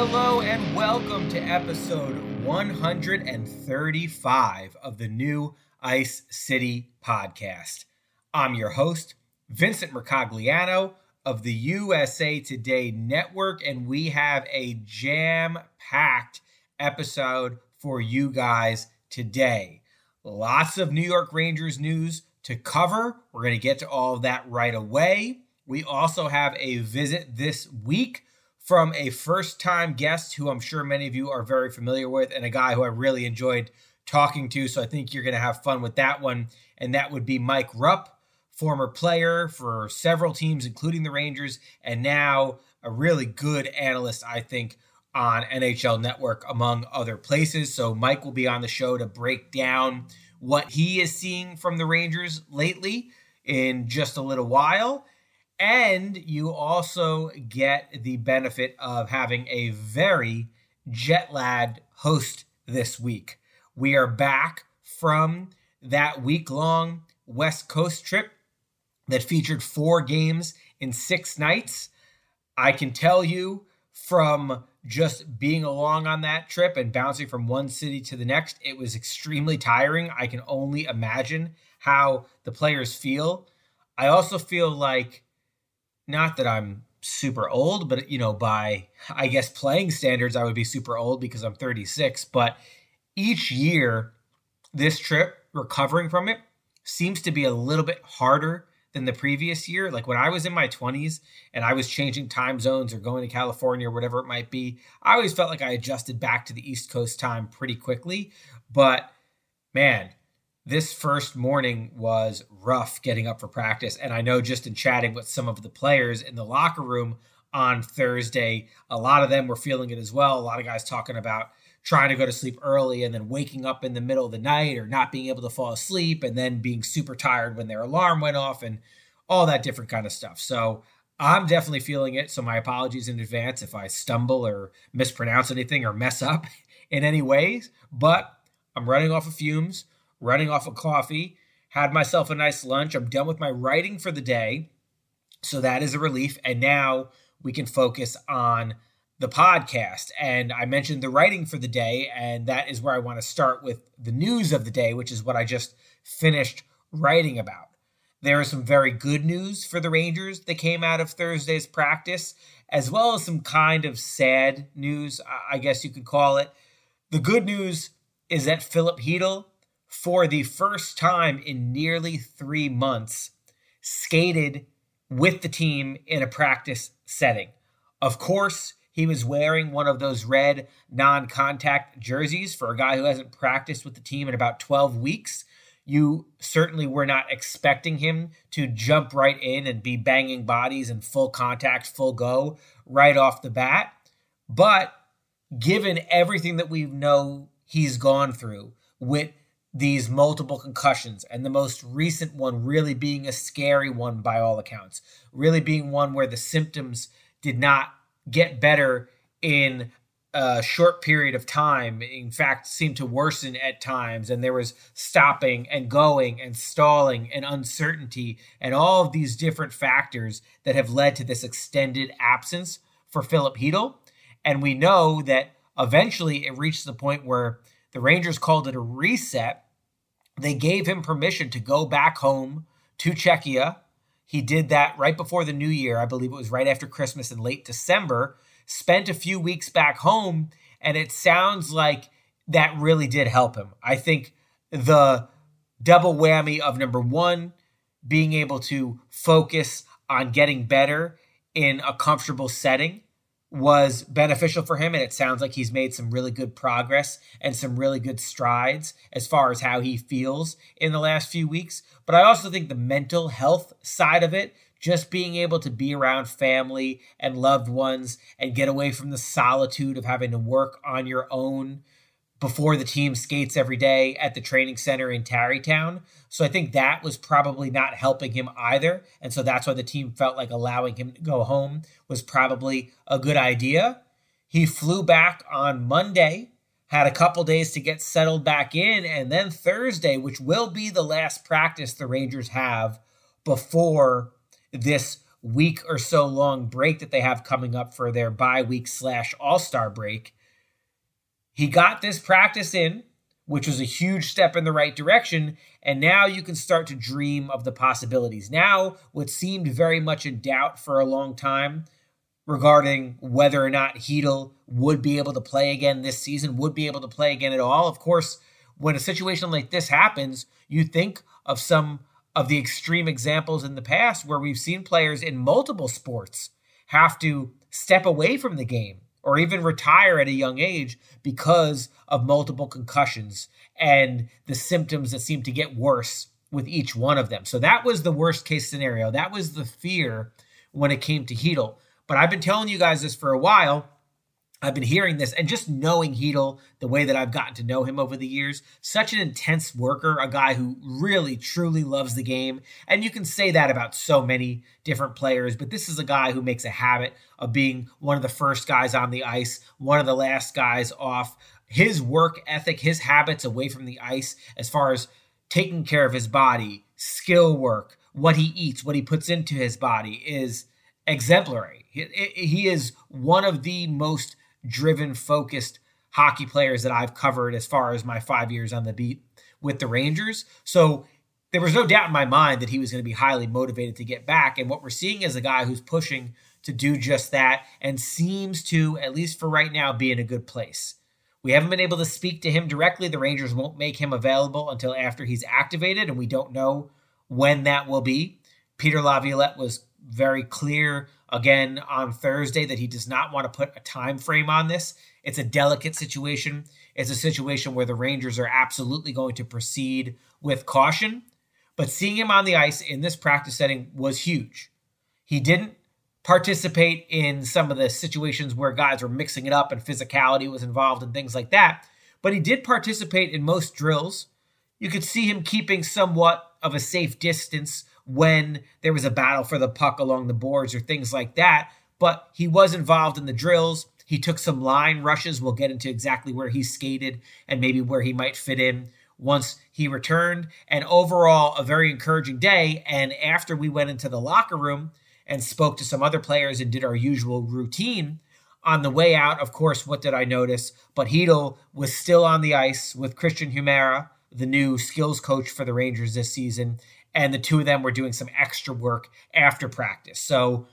Hello, and welcome to episode 135 of the new Ice City podcast. I'm your host, Vincent Mercogliano of the USA Today Network, and we have a jam packed episode for you guys today. Lots of New York Rangers news to cover. We're going to get to all of that right away. We also have a visit this week from a first time guest who I'm sure many of you are very familiar with, and a guy who I really enjoyed talking to. So I think you're going to have fun with that one. And that would be Mike Rupp former player for several teams, including the Rangers, and now a really good analyst, I think, on NHL Network, among other places. So, Mike will be on the show to break down what he is seeing from the Rangers lately in just a little while. And you also get the benefit of having a very jet lagged host this week. We are back from that week long West Coast trip that featured four games in six nights. I can tell you from just being along on that trip and bouncing from one city to the next, it was extremely tiring. I can only imagine how the players feel. I also feel like, not that I'm super old, but you know, by I guess playing standards, I would be super old because I'm 36. But each year, this trip, recovering from it, seems to be a little bit harder than the previous year. Like when I was in my 20s and I was changing time zones or going to California or whatever it might be, I always felt like I adjusted back to the East Coast time pretty quickly. But man, this first morning was rough getting up for practice. And I know just in chatting with some of the players in the locker room on Thursday, a lot of them were feeling it as well. A lot of guys talking about trying to go to sleep early and then waking up in the middle of the night or not being able to fall asleep and then being super tired when their alarm went off and all that different kind of stuff. So I'm definitely feeling it. So my apologies in advance if I stumble or mispronounce anything or mess up in any ways. But I'm running off of fumes, running off of coffee, had myself a nice lunch. I'm done with my writing for the day. So that is a relief. And now we can focus on the podcast. And I mentioned the writing for the day, and that is where I want to start with the news of the day, which is what I just finished writing about. There is some very good news for the Rangers that came out of Thursday's practice, as well as some kind of sad news, I guess you could call it. The good news is that Filip Chytil, for the first time in nearly three months, skated with the team in a practice setting. Of course, he was wearing one of those red non contact jerseys for a guy who hasn't practiced with the team in about 12 weeks. You certainly were not expecting him to jump right in and be banging bodies in full contact, full go right off the bat. But given everything that we know he's gone through with these multiple concussions, and the most recent one really being a scary one by all accounts, really being one where the symptoms did not get better in a short period of time. In fact, seemed to worsen at times, and there was stopping and going and stalling and uncertainty and all of these different factors that have led to this extended absence for Filip Chytil. And we know that eventually it reached the point where the Rangers called it a reset. They gave him permission to go back home to Czechia he did that right before the new year. I believe it was right after Christmas in late December. Spent a few weeks back home, and it sounds like that really did help him. I think the double whammy of number one, being able to focus on getting better in a comfortable setting was beneficial for him. And it sounds like he's made some really good progress and some really good strides as far as how he feels in the last few weeks. But I also think the mental health side of it, just being able to be around family and loved ones and get away from the solitude of having to work on your own before the team skates every day at the training center in Tarrytown. So I think that was probably not helping him either. And so that's why the team felt like allowing him to go home was probably a good idea. He flew back on Monday, had a couple days to get settled back in, and then Thursday, which will be the last practice the Rangers have before this week or so long break that they have coming up for their bye week slash all star break he got this practice in, which was a huge step in the right direction. And now you can start to dream of the possibilities. Now, what seemed very much in doubt for a long time regarding whether or not Chytil would be able to play again this season, would be able to play again at all. Of course, when a situation like this happens, you think of some of the extreme examples in the past where we've seen players in multiple sports have to step away from the game or even retire at a young age because of multiple concussions and the symptoms that seem to get worse with each one of them. So that was the worst case scenario. That was the fear when it came to Chytil. But I've been telling you guys this for a while I've been hearing this and just knowing Chytil, the way that I've gotten to know him over the years, such an intense worker, a guy who really truly loves the game. And you can say that about so many different players, but this is a guy who makes a habit of being one of the first guys on the ice, one of the last guys off. His work ethic, his habits away from the ice, as far as taking care of his body, skill work, what he eats, what he puts into his body is exemplary. He, he is one of the most driven, focused hockey players that I've covered as far as my five years on the beat with the Rangers. So there was no doubt in my mind that he was going to be highly motivated to get back. And what we're seeing is a guy who's pushing to do just that and seems to, at least for right now, be in a good place. We haven't been able to speak to him directly. The Rangers won't make him available until after he's activated, and we don't know when that will be. Peter Laviolette was very clear again on Thursday that he does not want to put a time frame on this. It's a delicate situation. It's a situation where the Rangers are absolutely going to proceed with caution. But seeing him on the ice in this practice setting was huge. He didn't participate in some of the situations where guys were mixing it up and physicality was involved and things like that, but he did participate in most drills. You could see him keeping somewhat of a safe distance when there was a battle for the puck along the boards or things like that. But he was involved in the drills. He took some line rushes. We'll get into exactly where he skated and maybe where he might fit in once he returned. And overall, a very encouraging day. And after we went into the locker room and spoke to some other players and did our usual routine, on the way out, of course, what did I notice? But Chytil was still on the ice with Christian Humera, the new skills coach for the Rangers this season, and the two of them were doing some extra work after practice. So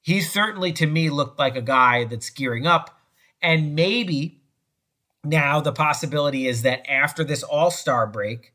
he certainly to me looked like a guy that's gearing up. And maybe now the possibility is that after this all star break,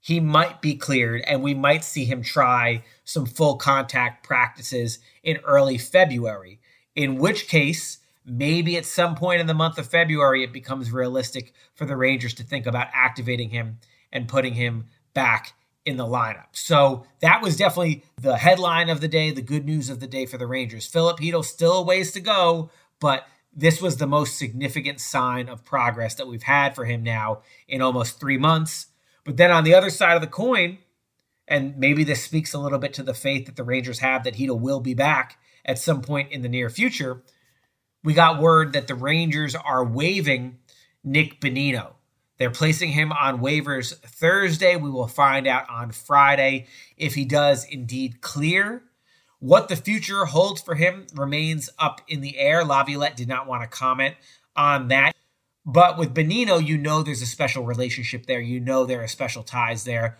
he might be cleared and we might see him try some full contact practices in early February. In which case, maybe at some point in the month of February, it becomes realistic for the Rangers to think about activating him and putting him back in the lineup. So that was definitely the headline of the day, the good news of the day for the Rangers. Filip Chytil still a ways to go, but this was the most significant sign of progress that we've had for him now in almost three months. But then on the other side of the coin, and maybe this speaks a little bit to the faith that the Rangers have that Chytil will be back at some point in the near future, we got word that the Rangers are waiving Nick Bonino. They're placing him on waivers Thursday. We will find out on Friday if he does indeed clear. What the future holds for him remains up in the air. Laviolette did not want to comment on that. But with Bonino, you know there's a special relationship there. You know there are special ties there.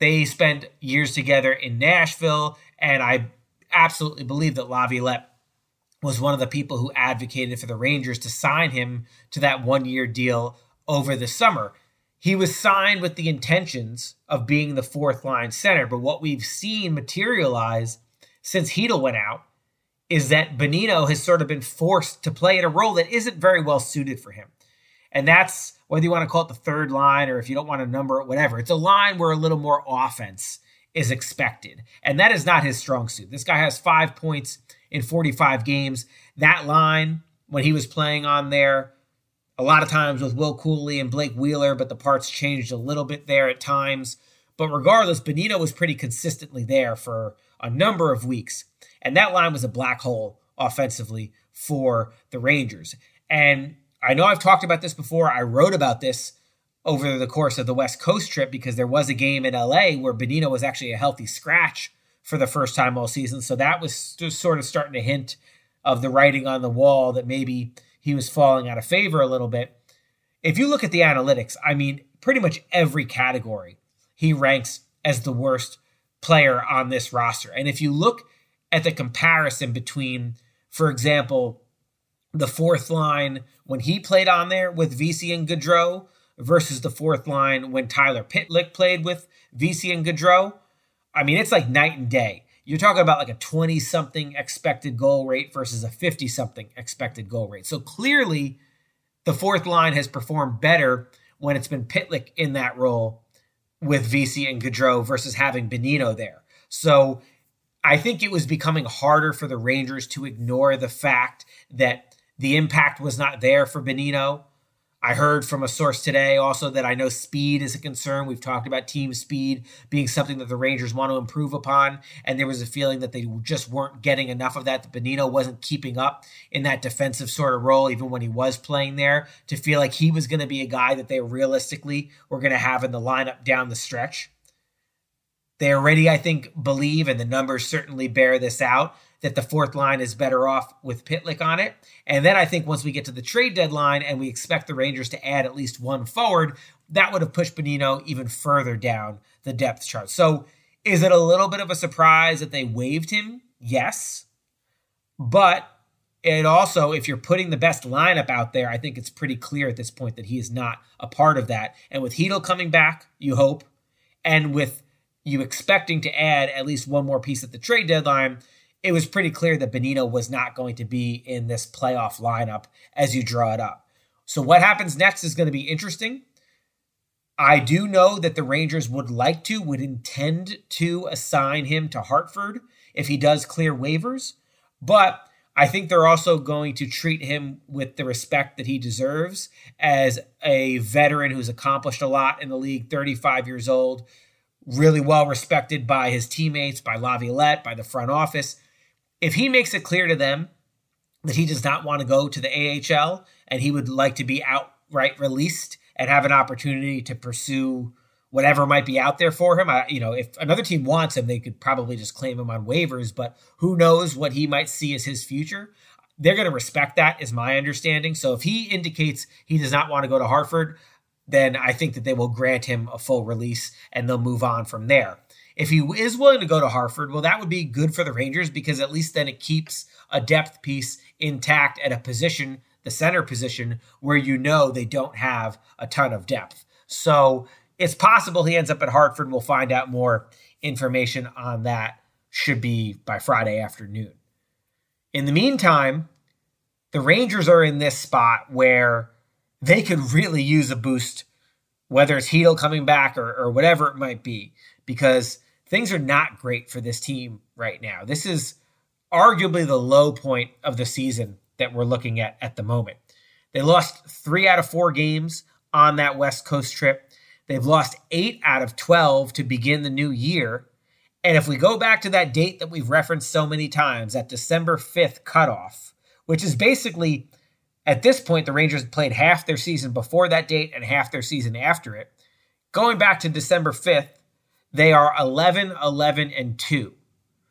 They spent years together in Nashville, and I absolutely believe that Laviolette was one of the people who advocated for the Rangers to sign him to that one year deal over the summer. He was signed with the intentions of being the fourth line center, but what we've seen materialize since Chytil went out is that Bonino has sort of been forced to play in a role that isn't very well suited for him. And that's whether you want to call it the third line or if you don't want to number it, whatever. It's a line where a little more offense is expected. And that is not his strong suit. This guy has five points in 45 games. That line, when he was playing on there, a lot of times with Will Cuylle and Blake Wheeler, but the parts changed a little bit there at times. But regardless, Bonino was pretty consistently there for a number of weeks. And that line was a black hole offensively for the Rangers. And I know I've talked about this before. I wrote about this over the course of the West Coast trip because there was a game in LA where Bonino was actually a healthy scratch for the first time all season. So that was just sort of starting to hint of the writing on the wall that maybe he was falling out of favor a little bit. If you look at the analytics, I mean, pretty much every category he ranks as the worst player on this roster. And if you look at the comparison between, for example, the fourth line when he played on there with Vesey and Gaudreau versus the fourth line when Tyler Pitlick played with Vesey and Gaudreau, I mean, it's like night and day. You're talking about like a 20 something expected goal rate versus a 50 something expected goal rate. So clearly, the fourth line has performed better when it's been Pitlick in that role with Vesey and Gaudreau versus having Bonino there. So I think it was becoming harder for the Rangers to ignore the fact that the impact was not there for Bonino. I heard from a source today also that I know speed is a concern. We've talked about team speed being something that the Rangers want to improve upon. And there was a feeling that they just weren't getting enough of that. That Bonino wasn't keeping up in that defensive sort of role, even when he was playing there, to feel like he was going to be a guy that they realistically were going to have in the lineup down the stretch. They already, I think, believe, and the numbers certainly bear this out, that the fourth line is better off with Pitlick on it. And then I think once we get to the trade deadline and we expect the Rangers to add at least one forward, that would have pushed Bonino even further down the depth chart. So is it a little bit of a surprise that they waived him? Yes. But it also, if you're putting the best lineup out there, I think it's pretty clear at this point that he is not a part of that. And with Chytil coming back, you hope, and with you expecting to add at least one more piece at the trade deadline, it was pretty clear that Bonino was not going to be in this playoff lineup as you draw it up. So, what happens next is going to be interesting. I do know that the Rangers would like to, would intend to assign him to Hartford if he does clear waivers, but I think they're also going to treat him with the respect that he deserves as a veteran who's accomplished a lot in the league, 35 years old, really well respected by his teammates, by Laviolette, by the front office if he makes it clear to them that he does not want to go to the AHL and he would like to be outright released and have an opportunity to pursue whatever might be out there for him. I, you know, if another team wants him, they could probably just claim him on waivers, but who knows what he might see as his future. They're going to respect that, is my understanding. So if he indicates he does not want to go to Hartford, then I think that they will grant him a full release and they'll move on from there. If he is willing to go to Hartford, well, that would be good for the Rangers because at least then it keeps a depth piece intact at a position, the center position, where you know they don't have a ton of depth. So it's possible he ends up at Hartford. We'll find out more information on that, should be by Friday afternoon. In the meantime, the Rangers are in this spot where they could really use a boost, whether it's Chytil coming back or, or whatever it might be, because things are not great for this team right now. This is arguably the low point of the season that we're looking at at the moment. They lost three out of four games on that West Coast trip. They've lost eight out of 12 to begin the new year. And if we go back to that date that we've referenced so many times, that December 5th cutoff, which is basically at this point, the Rangers played half their season before that date and half their season after it. Going back to December 5th, they are 11, 11, and 2.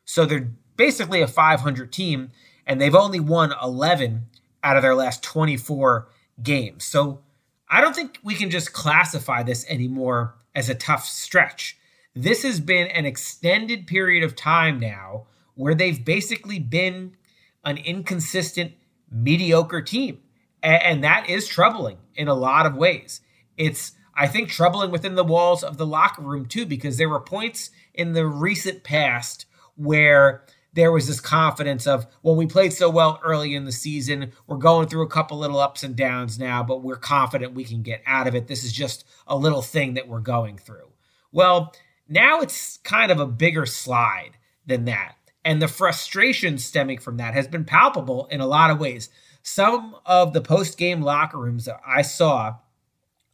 So they're basically a 500 team, and they've only won 11 out of their last 24 games. So I don't think we can just classify this anymore as a tough stretch. This has been an extended period of time now where they've basically been an inconsistent, mediocre team. And that is troubling in a lot of ways. It's I think, troubling within the walls of the locker room too, because there were points in the recent past where there was this confidence of, well, we played so well early in the season. We're going through a couple little ups and downs now, but we're confident we can get out of it. This is just a little thing that we're going through. Well, now it's kind of a bigger slide than that. And the frustration stemming from that has been palpable in a lot of ways. Some of the post game locker rooms that I saw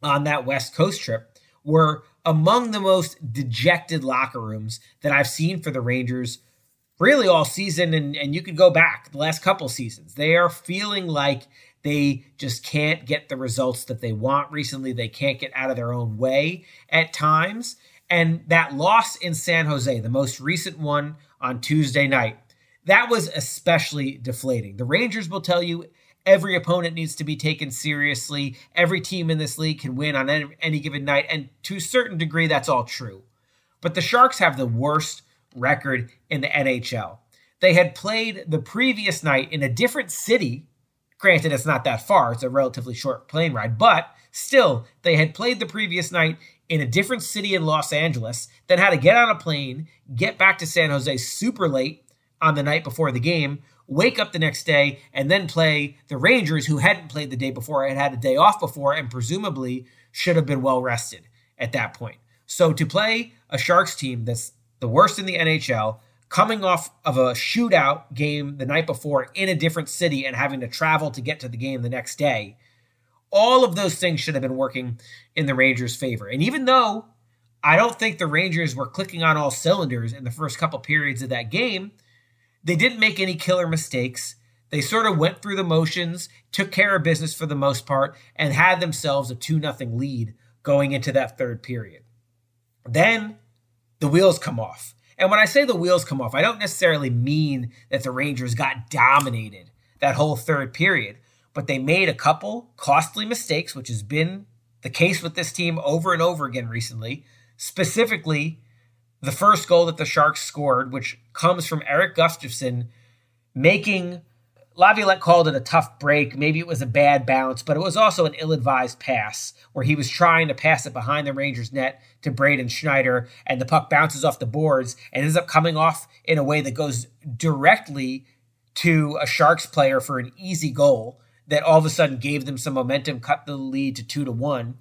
on that West Coast trip were among the most dejected locker rooms that I've seen for the Rangers really all season. And, and you could go back the last couple seasons. They are feeling like they just can't get the results that they want recently. They can't get out of their own way at times. And that loss in San Jose, the most recent one on Tuesday night, that was especially deflating. The Rangers will tell you every opponent needs to be taken seriously. Every team in this league can win on any, any given night. And to a certain degree, that's all true. But the Sharks have the worst record in the NHL. They had played the previous night in a different city. Granted, it's not that far, it's a relatively short plane ride, but still, they had played the previous night in a different city in Los Angeles, then had to get on a plane, get back to San Jose super late on the night before the game, wake up the next day, and then play the Rangers, who hadn't played the day before, had had a day off before, and presumably should have been well rested at that point. So to play a Sharks team that's the worst in the NHL, coming off of a shootout game the night before in a different city and having to travel to get to the game the next day all of those things should have been working in the Rangers' favor. And even though I don't think the Rangers were clicking on all cylinders in the first couple periods of that game, they didn't make any killer mistakes. They sort of went through the motions, took care of business for the most part, and had themselves a 2 0 lead going into that third period. Then the wheels come off. And when I say the wheels come off, I don't necessarily mean that the Rangers got dominated that whole third period but they made a couple costly mistakes, which has been the case with this team over and over again recently. Specifically, the first goal that the Sharks scored, which comes from Erik Gustafsson making Laviolette called it a tough break. Maybe it was a bad bounce, but it was also an ill advised pass where he was trying to pass it behind the Rangers' net to Braden Schneider, and the puck bounces off the boards and ends up coming off in a way that goes directly to a Sharks player for an easy goal that all of a sudden gave them some momentum, cut the lead to two to one.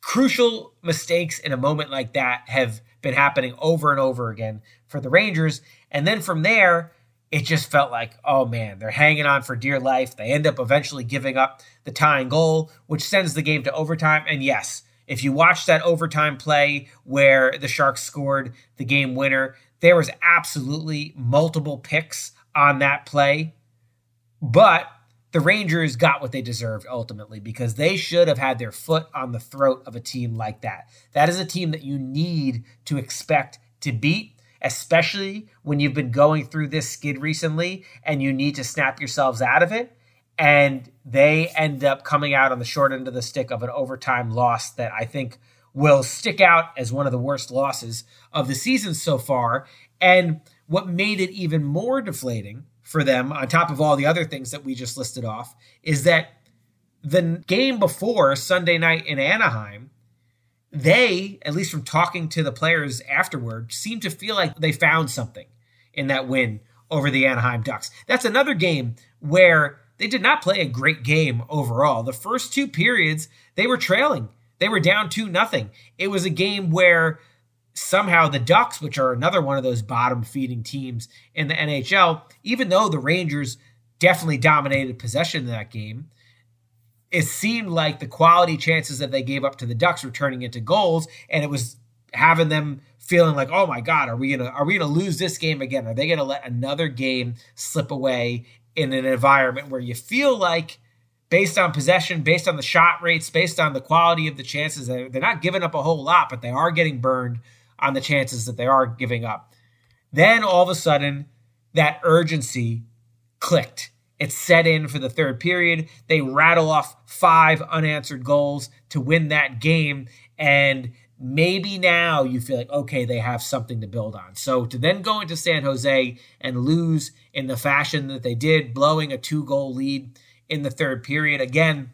Crucial mistakes in a moment like that have been happening over and over again for the Rangers. And then from there, it just felt like, oh man, they're hanging on for dear life. They end up eventually giving up the tying goal, which sends the game to overtime. And yes, if you watch that overtime play where the Sharks scored the game winner, there was absolutely multiple picks on that play. But the Rangers got what they deserved ultimately because they should have had their foot on the throat of a team like that. That is a team that you need to expect to beat, especially when you've been going through this skid recently and you need to snap yourselves out of it. And they end up coming out on the short end of the stick of an overtime loss that I think will stick out as one of the worst losses of the season so far. And what made it even more deflating for them, on top of all the other things that we just listed off, is that the game before Sunday night in Anaheim, they, at least from talking to the players afterward, seemed to feel like they found something in that win over the Anaheim Ducks. That's another game where they did not play a great game overall. The first two periods, they were trailing. They were down 2 nothing. It was a game where somehow the Ducks, which are another one of those bottom feeding teams in the NHL, even though the Rangers definitely dominated possession in that game, it seemed like the quality chances that they gave up to the Ducks were turning into goals, and it was having them feeling like, oh my God, are we gonna are we gonna lose this game again? Are they gonna let another game slip away in an environment where you feel like based on possession, based on the shot rates, based on the quality of the chances, they're not giving up a whole lot, but they are getting burned on the chances that they are giving up. Then all of a sudden, that urgency clicked. It set in for the third period. They rattle off five unanswered goals to win that game. And maybe now you feel like, okay, they have something to build on. So to then go into San Jose and lose in the fashion that they did, blowing a two goal lead in the third period, again,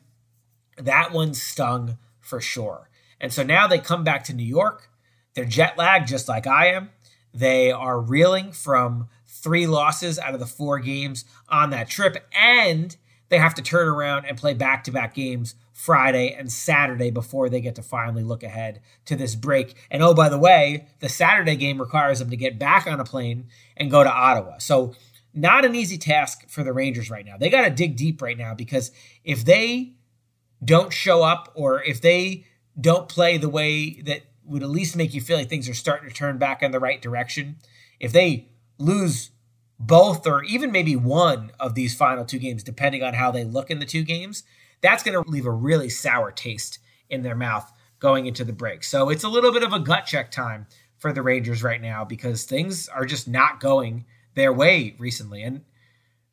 that one stung for sure. And so now they come back to New York. They're jet lagged just like I am. They are reeling from three losses out of the four games on that trip. And they have to turn around and play back to back games Friday and Saturday before they get to finally look ahead to this break. And oh, by the way, the Saturday game requires them to get back on a plane and go to Ottawa. So, not an easy task for the Rangers right now. They got to dig deep right now because if they don't show up or if they don't play the way that would at least make you feel like things are starting to turn back in the right direction, if they lose both or even maybe one of these final two games, depending on how they look in the two games, that's going to leave a really sour taste in their mouth going into the break. So it's a little bit of a gut check time for the Rangers right now because things are just not going their way recently. And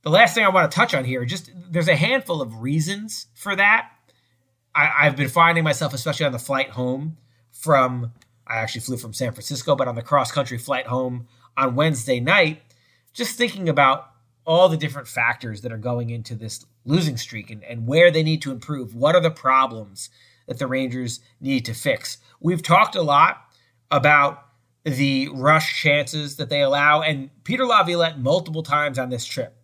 the last thing I want to touch on here, just there's a handful of reasons for that. I, have been finding myself, especially on the flight home from, I actually flew from San Francisco, but on the cross country flight home on Wednesday night, just thinking about all the different factors that are going into this losing streak and, and where they need to improve. What are the problems that the Rangers need to fix? We've talked a lot about the rush chances that they allow, and Peter Laviolette multiple times on this trip,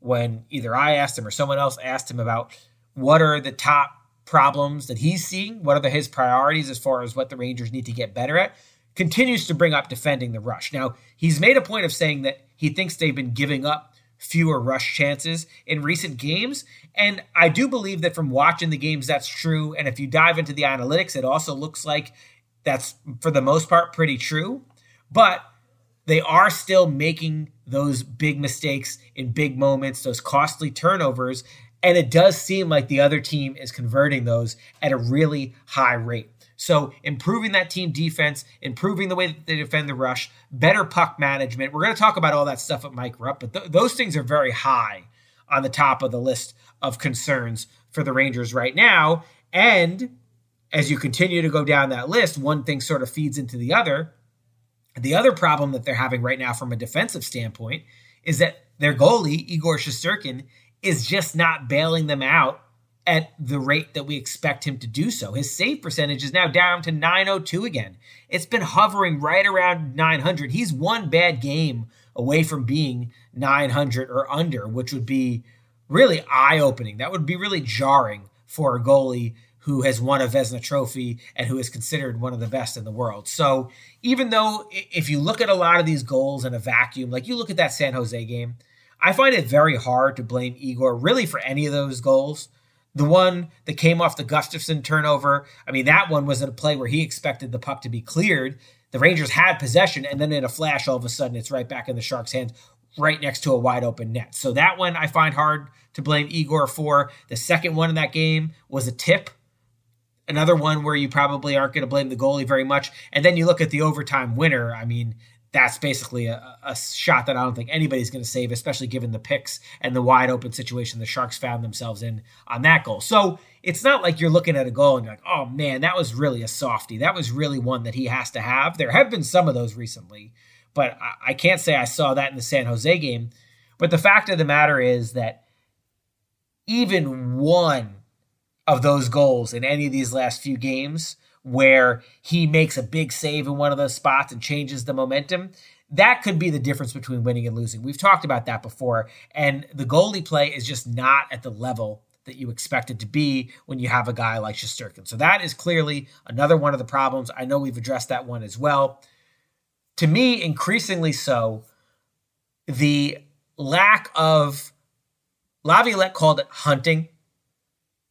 when either I asked him or someone else asked him about what are the top problems that he's seeing, what are his priorities as far as what the Rangers need to get better at, continues to bring up defending the rush. Now, he's made a point of saying that he thinks they've been giving up fewer rush chances in recent games. And I do believe that from watching the games, that's true. And if you dive into the analytics, it also looks like that's, for the most part, pretty true. But they are still making those big mistakes in big moments, those costly turnovers. And it does seem like the other team is converting those at a really high rate. So improving that team defense, improving the way that they defend the rush, better puck management. We're going to talk about all that stuff at Mike Rupp, but th- those things are very high on the top of the list of concerns for the Rangers right now. And as you continue to go down that list, one thing sort of feeds into the other. The other problem that they're having right now from a defensive standpoint is that their goalie, Igor Shesterkin, is just not bailing them out at the rate that we expect him to do so. His save percentage is now down to 902 again. It's been hovering right around 900. He's one bad game away from being 900 or under, which would be really eye opening. That would be really jarring for a goalie who has won a Vezina trophy and who is considered one of the best in the world. So, even though if you look at a lot of these goals in a vacuum, like you look at that San Jose game, I find it very hard to blame Igor really for any of those goals. The one that came off the Gustafsson turnover, I mean, that one was a play where he expected the puck to be cleared. The Rangers had possession, and then in a flash, all of a sudden, it's right back in the Sharks' hands, right next to a wide open net. So that one I find hard to blame Igor for. The second one in that game was a tip. Another one where you probably aren't going to blame the goalie very much. And then you look at the overtime winner. I mean, that's basically a, a, shot that I don't think anybody's going to save, especially given the picks and the wide open situation the Sharks found themselves in on that goal. So it's not like you're looking at a goal and you're like, oh man, that was really a softie. That was really one that he has to have. There have been some of those recently, but I, I can't say I saw that in the San Jose game. But the fact of the matter is that even one of those goals in any of these last few games where he makes a big save in one of those spots and changes the momentum. That could be the difference between winning and losing. We've talked about that before. And the goalie play is just not at the level that you expect it to be when you have a guy like Shesterkin. So that is clearly another one of the problems. I know we've addressed that one as well. To me, increasingly so, the lack of Laviolette called it hunting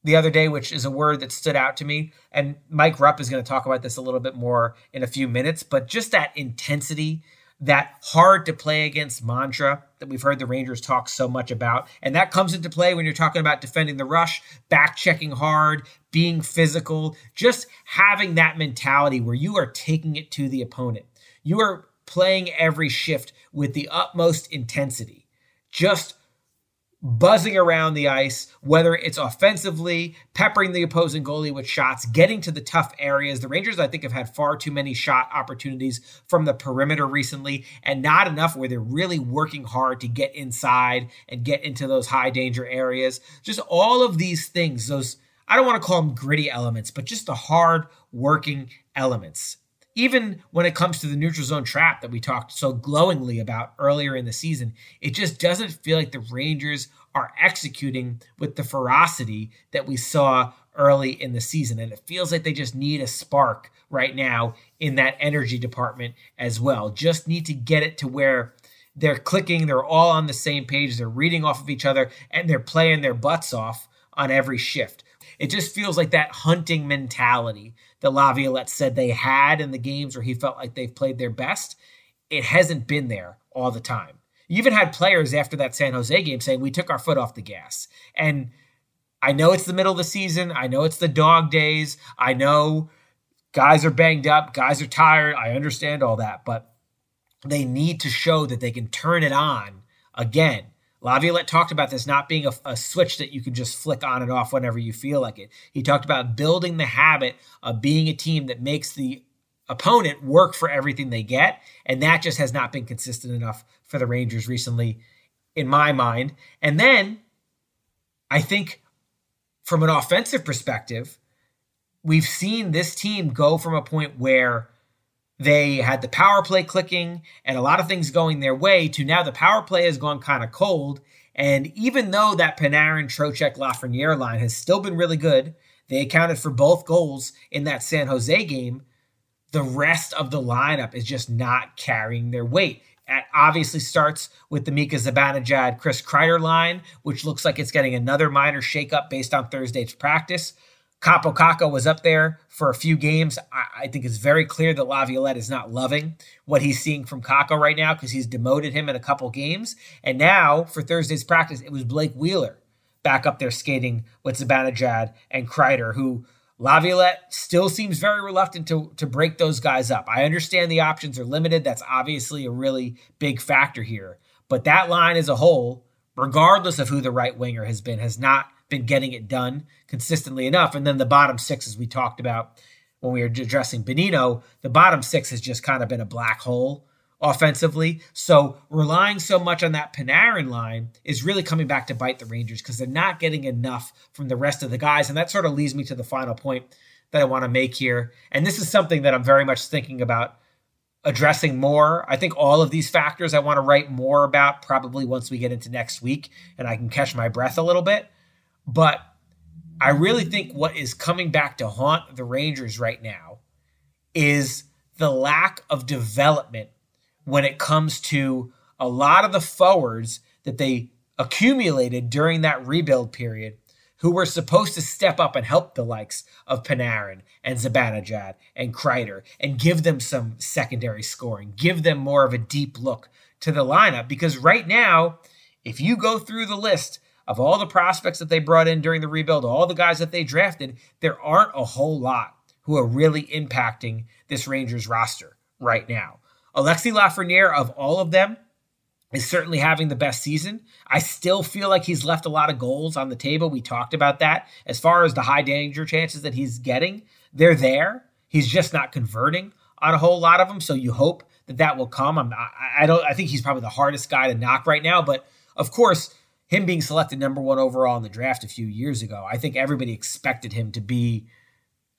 the other day, which is a word that stood out to me. And Mike Rupp is going to talk about this a little bit more in a few minutes, but just that intensity, that hard to play against mantra that we've heard the Rangers talk so much about. And that comes into play when you're talking about defending the rush, back checking hard, being physical, just having that mentality where you are taking it to the opponent. You are playing every shift with the utmost intensity. Just buzzing around the ice, whether it's offensively, peppering the opposing goalie with shots, getting to the tough areas. The Rangers, I think, have had far too many shot opportunities from the perimeter recently, and not enough where they're really working hard to get inside and get into those high danger areas. Just all of these things, those, I don't want to call them gritty elements, but just the hard working elements. Even when it comes to the neutral zone trap that we talked so glowingly about earlier in the season, it just doesn't feel like the Rangers are executing with the ferocity that we saw early in the season. And it feels like they just need a spark right now in that energy department as well. Just need to get it to where they're clicking, they're all on the same page, they're reading off of each other, and they're playing their butts off on every shift. It just feels like that hunting mentality that Laviolette said they had in the games where he felt like they've played their best. It hasn't been there all the time. You even had players after that San Jose game saying we took our foot off the gas. And I know it's the middle of the season. I know it's the dog days. I know guys are banged up, guys are tired. I understand all that, but they need to show that they can turn it on again. Laviolette talked about this not being a, a, switch that you can just flick on and off whenever you feel like it. He talked about building the habit of being a team that makes the opponent work for everything they get, and that just has not been consistent enough for the Rangers recently, in my mind. And then I think from an offensive perspective, we've seen this team go from a point where they had the power play clicking and a lot of things going their way to now the power play has gone kind of cold. And even though that Panarin, Trocheck, Lafreniere line has still been really good, they accounted for both goals in that San Jose game. The rest of the lineup is just not carrying their weight. It obviously starts with the Mika Zibanejad, Chris Kreider line, which looks like it's getting another minor shakeup based on Thursday's practice. Kakko was up there for a few games. I, I, think it's very clear that Laviolette is not loving what he's seeing from Kakko right now because he's demoted him in a couple games. And now for Thursday's practice, it was Blake Wheeler back up there skating with Zibanejad and Kreider, who Laviolette still seems very reluctant to, to break those guys up. I understand the options are limited. That's obviously a really big factor here. But that line as a whole, regardless of who the right winger has been, has not been getting it done consistently enough. And then the bottom six, as we talked about when we were addressing Bonino, the bottom six has just kind of been a black hole offensively. So relying so much on that Panarin line is really coming back to bite the Rangers because they're not getting enough from the rest of the guys. And that sort of leads me to the final point that I want to make here. And this is something that I'm very much thinking about addressing more. I think all of these factors I want to write more about probably once we get into next week and I can catch my breath a little bit. But I really think what is coming back to haunt the Rangers right now is the lack of development when it comes to a lot of the forwards that they accumulated during that rebuild period who were supposed to step up and help the likes of Panarin and Zibanejad and Kreider and give them some secondary scoring, give them more of a deep look to the lineup. Because right now, if you go through the list of all the prospects that they brought in during the rebuild, all the guys that they drafted, there aren't a whole lot who are really impacting this Rangers roster right now. Alexi Lafreniere, of all of them, is certainly having the best season. I still feel like he's left a lot of goals on the table. We talked about that. As far as the high danger chances that he's getting, they're there. He's just not converting on a whole lot of them. So you hope that that will come. I'm, I, I don't. I think he's probably the hardest guy to knock right now. But of course, him being selected number one overall in the draft a few years ago, I think everybody expected him to be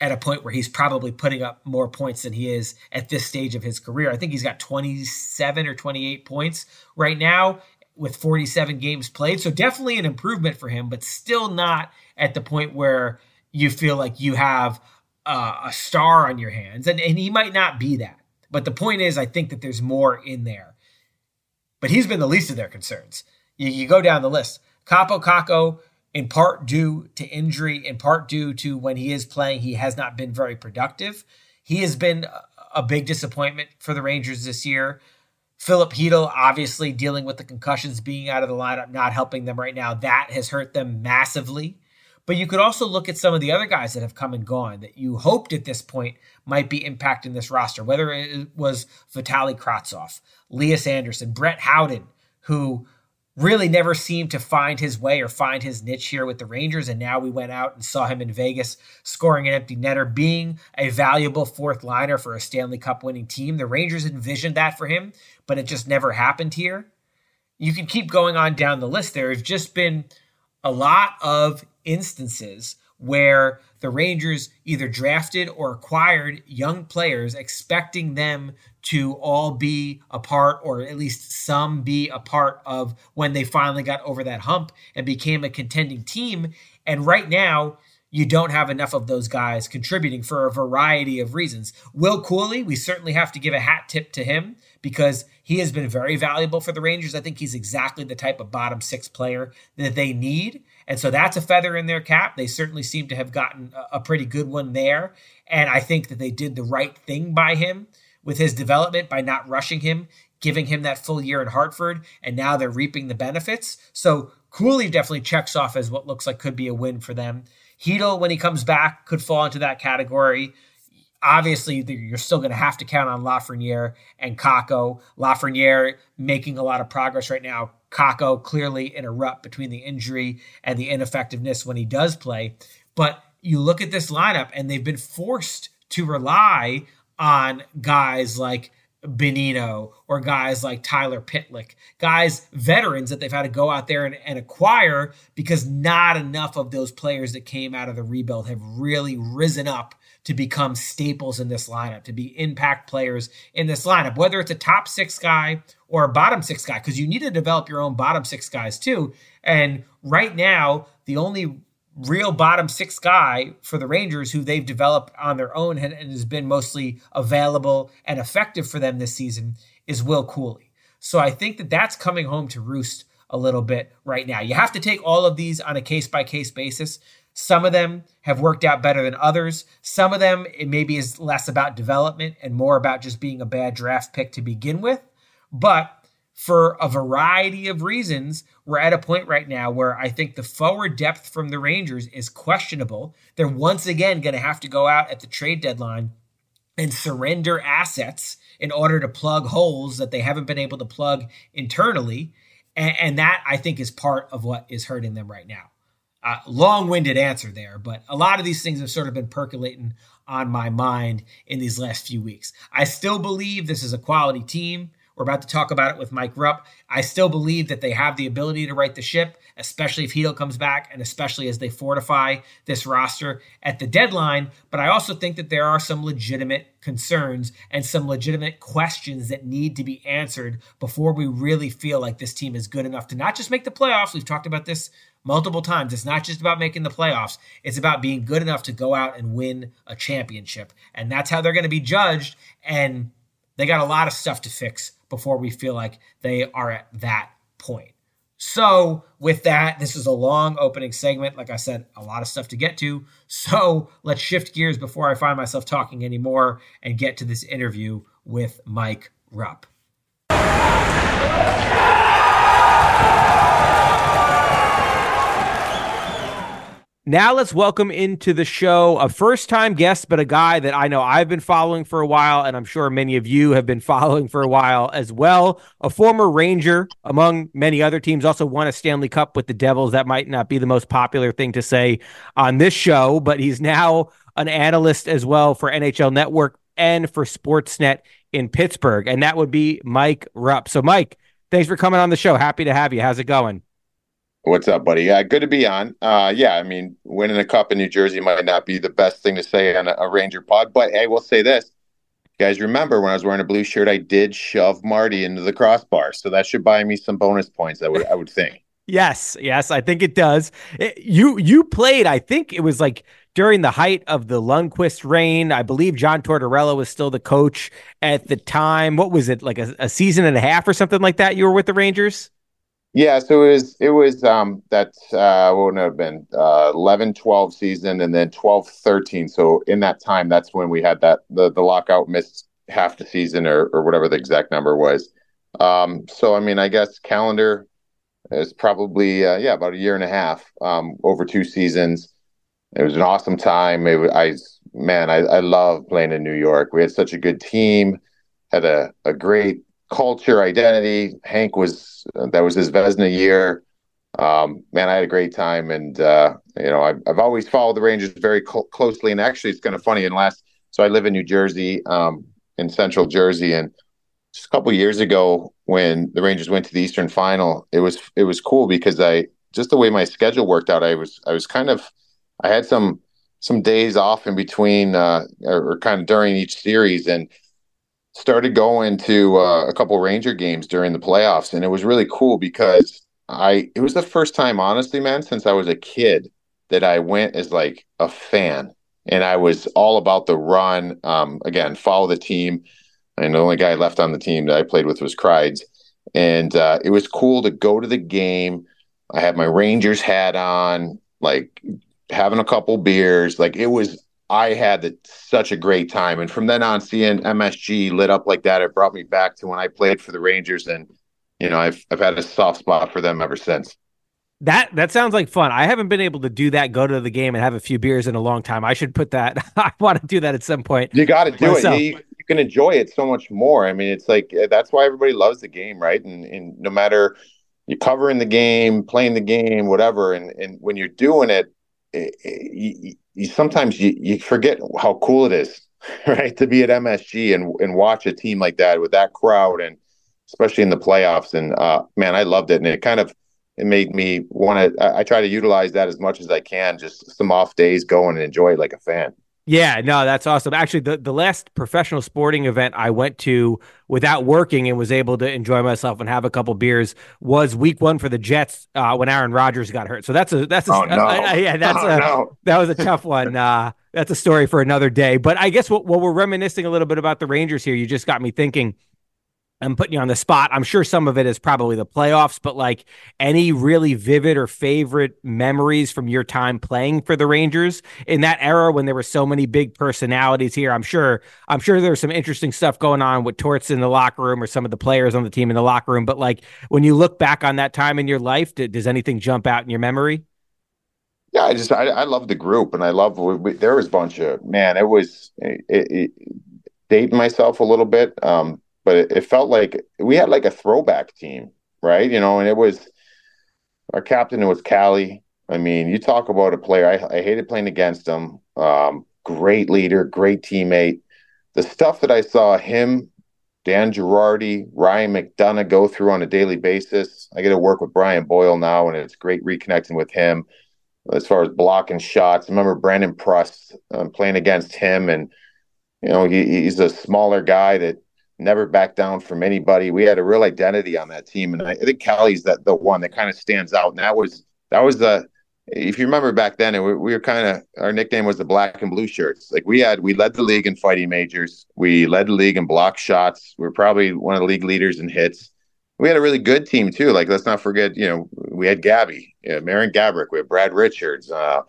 at a point where he's probably putting up more points than he is at this stage of his career. I think he's got 27 or 28 points right now with 47 games played. So definitely an improvement for him, but still not at the point where you feel like you have uh, a star on your hands. And, and he might not be that. But the point is, I think that there's more in there. But he's been the least of their concerns. You, you go down the list. Kaapo Kakko, in part due to injury, in part due to when he is playing, he has not been very productive. He has been a big disappointment for the Rangers this year. Filip Chytil, obviously dealing with the concussions, being out of the lineup, not helping them right now. That has hurt them massively. But you could also look at some of the other guys that have come and gone that you hoped at this point might be impacting this roster, whether it was Vitali Kravtsov, Lias Andersson, Brett Howden, who really never seemed to find his way or find his niche here with the Rangers. And now we went out and saw him in Vegas scoring an empty netter, being a valuable fourth liner for a Stanley Cup winning team. The Rangers envisioned that for him, but it just never happened here. You can keep going on down the list. There have just been a lot of instances where the Rangers either drafted or acquired young players, expecting them to all be a part, or at least some be a part of when they finally got over that hump and became a contending team. And right now, you don't have enough of those guys contributing for a variety of reasons. Will Cuylle, we certainly have to give a hat tip to him because he has been very valuable for the Rangers. I think he's exactly the type of bottom six player that they need. And so that's a feather in their cap. They certainly seem to have gotten a, pretty good one there. And I think that they did the right thing by him with his development by not rushing him, giving him that full year in Hartford. And now they're reaping the benefits. So Cuylle definitely checks off as what looks like could be a win for them. Chytil, when he comes back, could fall into that category. Obviously, you're still going to have to count on Lafreniere and Kakko. Lafreniere making a lot of progress right now. Kakko clearly in a rut between the injury and the ineffectiveness when he does play. But you look at this lineup, and they've been forced to rely on guys like Bonino or guys like Tyler Pitlick, guys, veterans that they've had to go out there and, and, acquire because not enough of those players that came out of the rebuild have really risen up to become staples in this lineup, to be impact players in this lineup, whether it's a top six guy or a bottom six guy, because you need to develop your own bottom six guys too. And right now, the only real bottom six guy for the Rangers who they've developed on their own and, has been mostly available and effective for them this season is Will Cuylle. So I think that that's coming home to roost a little bit right now. You have to take all of these on a case by case basis. Some of them have worked out better than others. Some of them, it maybe is less about development and more about just being a bad draft pick to begin with. But for a variety of reasons, we're at a point right now where I think the forward depth from the Rangers is questionable. They're once again going to have to go out at the trade deadline and surrender assets in order to plug holes that they haven't been able to plug internally. And, and that, I think, is part of what is hurting them right now. Uh, Long winded answer there, but a lot of these things have sort of been percolating on my mind in these last few weeks. I still believe this is a quality team. We're about to talk about it with Mike Rupp. I still believe that they have the ability to right the ship, especially if Chytil comes back and especially as they fortify this roster at the deadline. But I also think that there are some legitimate concerns and some legitimate questions that need to be answered before we really feel like this team is good enough to not just make the playoffs. We've talked about this multiple times. It's not just about making the playoffs, it's about being good enough to go out and win a championship. And that's how they're going to be judged. And they got a lot of stuff to fix before we feel like they are at that point. So, with that, this is a long opening segment. Like I said, a lot of stuff to get to. So, let's shift gears before I find myself talking anymore and get to this interview with Mike Rupp. Now let's welcome into the show a first time guest, but a guy that I know I've been following for a while, and I'm sure many of you have been following for a while as well. A former Ranger, among many other teams, also won a Stanley Cup with the Devils. That might not be the most popular thing to say on this show, but he's now an analyst as well for NHL Network and for Sportsnet in Pittsburgh. And that would be Mike Rupp. So, Mike, thanks for coming on the show. Happy to have you. How's it going? What's up, buddy? Yeah, good to be on. Uh, yeah, I mean, winning a cup in New Jersey might not be the best thing to say on a, a Ranger pod, but I will say this. You guys remember when I was wearing a blue shirt, I did shove Marty into the crossbar, so that should buy me some bonus points. I would, I would think. yes, yes, I think it does. It, you, you played. I think it was like during the height of the Lundqvist reign. I believe John Tortorella was still the coach at the time. What was it like a, a season and a half or something like that? You were with the Rangers. Yeah, so it was it was um that's uh would have been uh 11 12 season and then 12 13 so in that time that's when we had that the the lockout missed half the season or or whatever the exact number was. Um so I mean I guess calendar is probably uh, yeah about a year and a half um over two seasons. It was an awesome time. It was, I man I I love playing in New York. We had such a good team, had a a great culture, identity. Hank was that was his Vezina year. Um, man, I had a great time, and uh, you know, I've, I've always followed the Rangers very closely. And actually, it's kind of funny. In last, so I live in New Jersey, um, in Central Jersey, and just a couple years ago, when the Rangers went to the Eastern Final, it was it was cool because I just the way my schedule worked out, I was I was kind of I had some some days off in between uh, or, or kind of during each series and started going to uh, a couple Ranger games during the playoffs, and it was really cool because I it was the first time, honestly, man, since I was a kid that I went as like a fan, and I was all about the run. Um, again, follow the team. And the only guy left on the team that I played with was Kreids, and uh, it was cool to go to the game. I had my Rangers hat on, like having a couple beers. Like it was I had such a great time. And from then on, seeing MSG lit up like that, it brought me back to when I played for the Rangers. And, you know, I've, I've had a soft spot for them ever since. That that sounds like fun. I haven't been able to do that. Go to the game and have a few beers in a long time. I should put that. I want to do that at some point. You got to do myself. it. You, you, can enjoy it so much more. I mean, it's like eh, that's why everybody loves the game, right? And, and no matter you're covering the game, playing the game, whatever, and and when you're doing it, eh, eh, it, it you sometimes you, you forget how cool it is, right, to be at MSG and and watch a team like that with that crowd and especially in the playoffs. And uh, man, I loved it, and it kind of it made me want to. I, I try to utilize that as much as I can. Just some off days, go and enjoy it like a fan. Yeah, no, that's awesome. Actually, the, the last professional sporting event I went to without working and was able to enjoy myself and have a couple beers was week one for the Jets uh, when Aaron Rodgers got hurt. So that's a that's a oh, no. uh, yeah that's oh, a, no. that was a tough one. Uh, that's a story for another day. But I guess what, what we're reminiscing a little bit about the Rangers here, you just got me thinking I'm putting you on the spot. I'm sure some of it is probably the playoffs, but like any really vivid or favorite memories from your time playing for the Rangers in that era when there were so many big personalities here. I'm sure I'm sure there's some interesting stuff going on with Torts in the locker room or some of the players on the team in the locker room. But like when you look back on that time in your life, does anything jump out in your memory? Yeah, I just I, I love the group and I love we, there was a bunch of man. It was it, it, dating myself a little bit. Um, but it, it, felt like we had like a throwback team, right? You know, and it was our captain was Cally. I mean, you talk about a player. I, I hated playing against him. Um, great leader, great teammate. The stuff that I saw him, Dan Girardi, Ryan McDonagh go through on a daily basis. I get to work with Brian Boyle now, and it's great reconnecting with him as far as blocking shots. I remember Brandon Prust um, playing against him, and you know he, he's a smaller guy that never backed down from anybody. We had a real identity on that team, and I, think Cally's that the one that kind of stands out. And that was that was the if you remember back then, we, we were kind of our nickname was the black and blue shirts. Like we had we led the league in fighting majors. We led the league in block shots. We are probably one of the league leaders in hits. We had a really good team too. Like let's not forget, you know, we had Gabby, you know, Marian Gaborik, we had Brad Richards. Uh,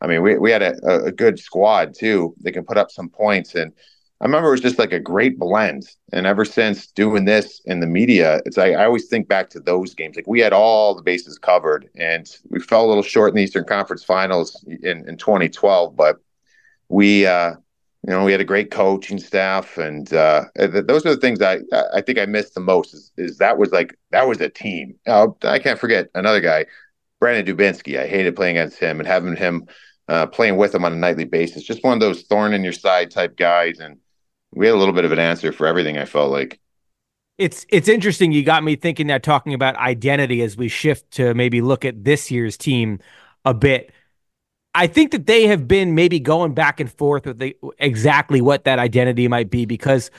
I mean, we we had a, a good squad too. They can put up some points and I remember it was just like a great blend. And ever since doing this in the media, it's like I always think back to those games. Like we had all the bases covered and we fell a little short in the Eastern Conference Finals in, in 2012, but we uh you know, we had a great coaching staff, and uh, those are the things I I think I missed the most. Is, is that was like that was a team. Uh, I can't forget another guy, Brandon Dubinsky. I hated playing against him and having him uh, playing with him on a nightly basis. Just one of those thorn in your side type guys, and we had a little bit of an answer for everything. I felt like it's it's interesting. You got me thinking that talking about identity as we shift to maybe look at this year's team a bit. I think that they have been maybe going back and forth with the, exactly what that identity might be because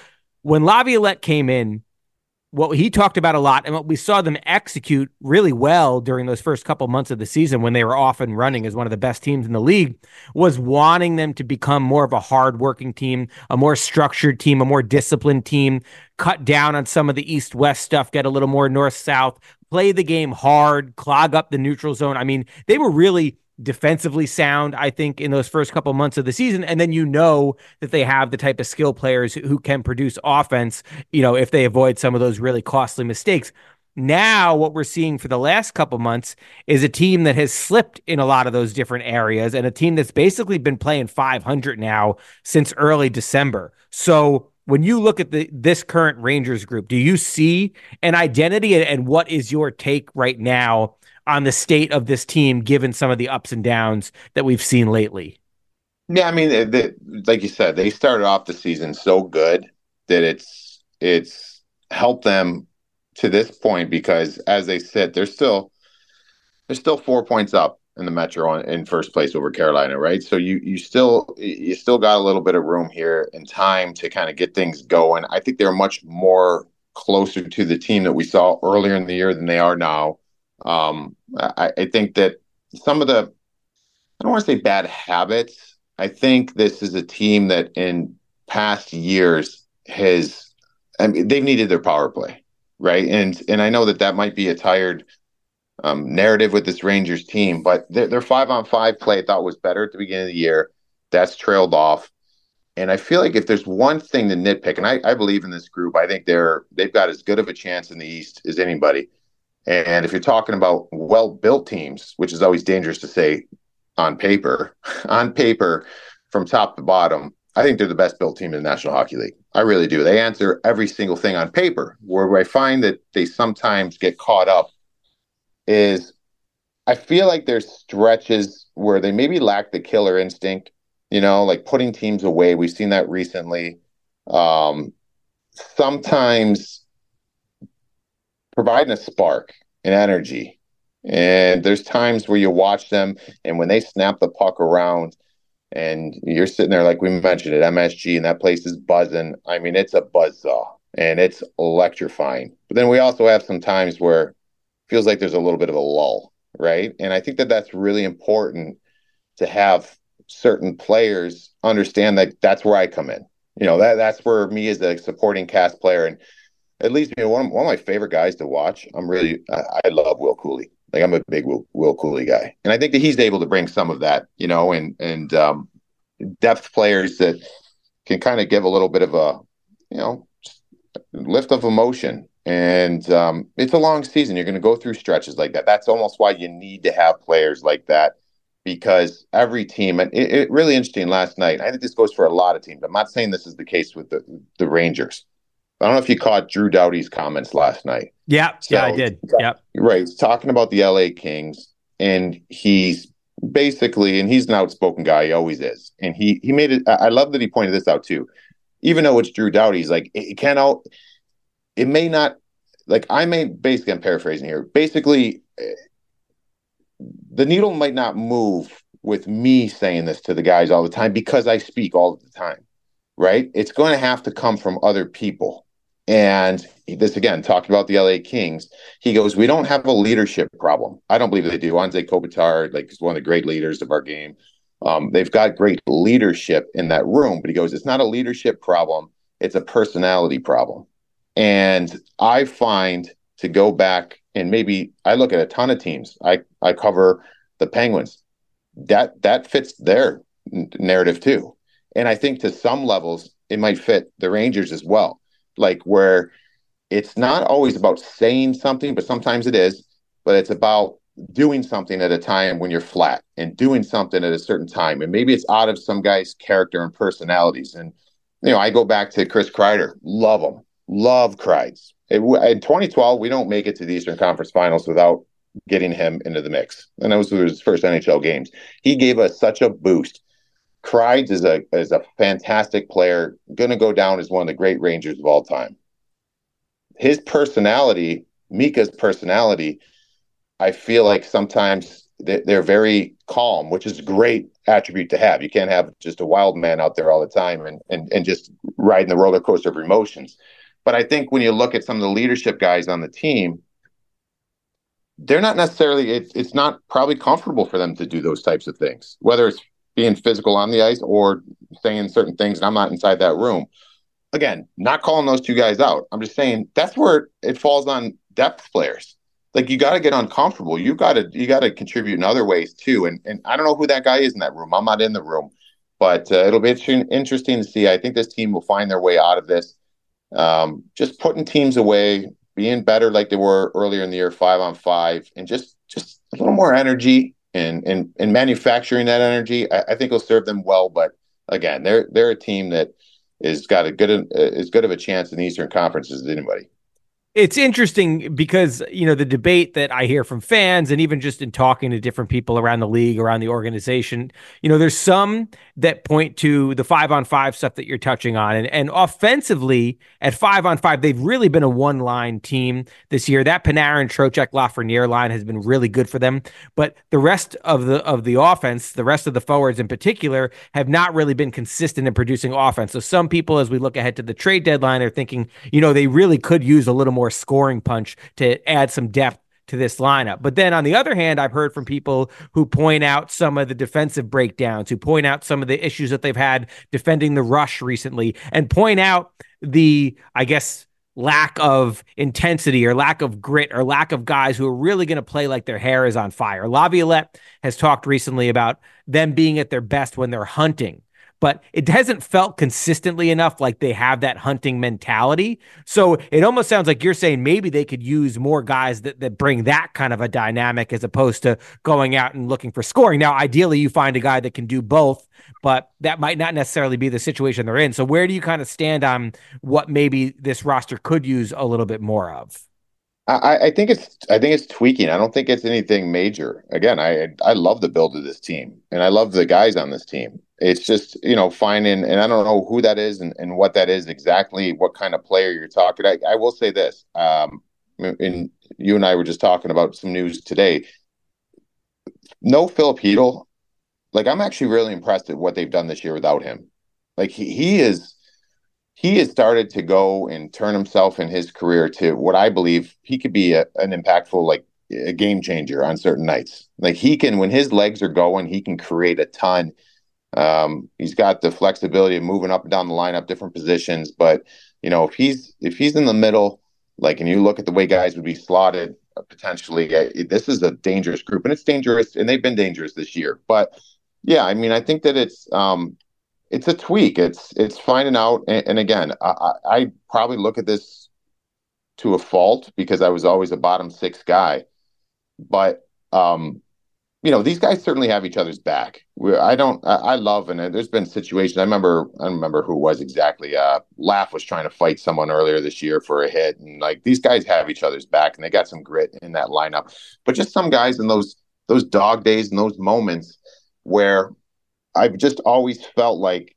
when Laviolette came in, what he talked about a lot and what we saw them execute really well during those first couple months of the season when they were off and running as one of the best teams in the league was wanting them to become more of a hardworking team, a more structured team, a more disciplined team, cut down on some of the east west stuff, get a little more north south, play the game hard, clog up the neutral zone. I mean, they were really defensively sound, I think, in those first couple months of the season. And then you know that they have the type of skill players who can produce offense, you know, if they avoid some of those really costly mistakes. Now, what we're seeing for the last couple months is a team that has slipped in a lot of those different areas and a team that's basically been playing 500 now since early December. So, when you look at the this current Rangers group, do you see an identity and, and what is your take right now on the state of this team given some of the ups and downs that we've seen lately? Yeah, I mean, they, like you said, they started off the season so good that it's it's helped them to this point because as they sit, they're still they're still four points up in the Metro in first place over Carolina, right? So you you still you still got a little bit of room here and time to kind of get things going. I think they're much more closer to the team that we saw earlier in the year than they are now. Um, I, I think that some of the I don't want to say bad habits. I think this is a team that in past years has I mean they've needed their power play, right? And and I know that that might be a tired um, narrative with this Rangers team, but their, their five on five play I thought was better at the beginning of the year. That's trailed off. And I feel like if there's one thing to nitpick, and I, I believe in this group, I think they're they've got as good of a chance in the East as anybody. And if you're talking about well built teams, which is always dangerous to say on paper, on paper, from top to bottom, I think they're the best built team in the National Hockey League. I really do. They answer every single thing on paper. Where I find that they sometimes get caught up is I feel like there's stretches where they maybe lack the killer instinct, you know, like putting teams away. We've seen that recently. Um, sometimes providing a spark and energy. And there's times where you watch them, and when they snap the puck around, and you're sitting there like we mentioned at MSG, and that place is buzzing. I mean, it's a buzz saw, and it's electrifying. But then we also have some times where feels like there's a little bit of a lull, right? And I think that that's really important to have certain players understand that that's where I come in. You know, that that's where me as a supporting cast player and at least you know, one, one of my favorite guys to watch. I'm really I, I love Will Cuylle. Like I'm a big Will, Will Cuylle guy, and I think that he's able to bring some of that, you know, and and um, depth players that can kind of give a little bit of a, you know, lift of emotion and um, it's a long season. You're going to go through stretches like that. That's almost why you need to have players like that because every team, and it, it really interesting last night. I think this goes for a lot of teams. I'm not saying this is the case with the, the Rangers. I don't know if you caught Drew Doughty's comments last night. Yeah, so, yeah, I did. Yeah, right. He's talking about the LA Kings, and he's basically, and he's an outspoken guy. He always is, and he he made it. I love that he pointed this out too. Even though it's Drew Doughty, he's like it can't out it may not like I may basically I'm paraphrasing here. Basically, eh, the needle might not move with me saying this to the guys all the time because I speak all the time, right? It's going to have to come from other people. And this again, talking about the LA Kings, he goes, "We don't have a leadership problem. I don't believe they do. Anze Kopitar, like, is one of the great leaders of our game. Um, they've got great leadership in that room, but he goes, it's not a leadership problem. It's a personality problem. And I find to go back and maybe I look at a ton of teams. I I cover the Penguins. That that fits their narrative too. And I think to some levels it might fit the Rangers as well. Like where it's not always about saying something, but sometimes it is, but it's about doing something at a time when you're flat and doing something at a certain time. And maybe it's out of some guy's character and personalities. And you know, I go back to Chris Kreider, love him love Kreids. It, in 2012, we don't make it to the Eastern Conference Finals without getting him into the mix, and that was his first NHL games. He gave us such a boost. Kreids is a is a fantastic player, going to go down as one of the great Rangers of all time. His personality, Mika's personality, I feel like sometimes they're very calm, which is a great attribute to have. You can't have just a wild man out there all the time and and and just riding the roller coaster of emotions. But I think when you look at some of the leadership guys on the team, they're not necessarily, it, it's not probably comfortable for them to do those types of things, whether it's being physical on the ice or saying certain things. And I'm not inside that room. Again, not calling those two guys out. I'm just saying that's where it falls on depth players. Like you got to get uncomfortable. You got to you got to contribute in other ways too. And and I don't know who that guy is in that room. I'm not in the room, but uh, it'll be interesting, to see. I think this team will find their way out of this um, just putting teams away, being better like they were earlier in the year, five on five, and just just a little more energy and and and manufacturing that energy. I, I think will serve them well. But again, they're they're a team that is got a good uh, as good of a chance in the Eastern Conference as anybody. It's interesting because you know the debate that I hear from fans and even just in talking to different people around the league, around the organization, you know, there's some that point to the five on five stuff that you're touching on, and and offensively at five on five, they've really been a one line team this year. That Panarin, Trocheck, Lafreniere line has been really good for them, but the rest of the of the offense, the rest of the forwards in particular, have not really been consistent in producing offense. So some people, as we look ahead to the trade deadline, are thinking, you know, they really could use a little more more scoring punch to add some depth to this lineup. But then on the other hand, I've heard from people who point out some of the defensive breakdowns, who point out some of the issues that they've had defending the rush recently, and point out the, I guess, lack of intensity or lack of grit or lack of guys who are really going to play like their hair is on fire. Laviolette has talked recently about them being at their best when they're hunting but it hasn't felt consistently enough like they have that hunting mentality. So it almost sounds like you're saying maybe they could use more guys that, that bring that kind of a dynamic as opposed to going out and looking for scoring. Now, ideally, you find a guy that can do both, but that might not necessarily be the situation they're in. So where do you kind of stand on what maybe this roster could use a little bit more of? I, I, think it's I think it's tweaking. I don't think it's anything major. Again, I I love the build of this team, and I love the guys on this team. It's just you know finding, and I don't know who that is and, and what that is exactly. What kind of player you're talking? I, I will say this. Um, and you and I were just talking about some news today. No Filip Chytil. Like I'm actually really impressed at what they've done this year without him. Like he, he is he has started to go and turn himself in his career to what I believe he could be a, an impactful, like a game changer on certain nights. Like he can, when his legs are going, he can create a ton. Um, he's got the flexibility of moving up and down the lineup, different positions. But you know, if he's if he's in the middle, like, and you look at the way guys would be slotted uh, potentially, uh, this is a dangerous group, and it's dangerous, and they've been dangerous this year. But yeah, I mean, I think that it's um, it's a tweak. It's it's finding out. And, and again, I, I, probably look at this to a fault because I was always a bottom six guy. But um, you know, these guys certainly have each other's back. We're, I don't. I, I, love and there's been situations. I remember. I don't remember who was exactly. Uh, Laf was trying to fight someone earlier this year for a hit, and like these guys have each other's back, and they got some grit in that lineup. But just some guys in those those dog days and those moments where I've just always felt like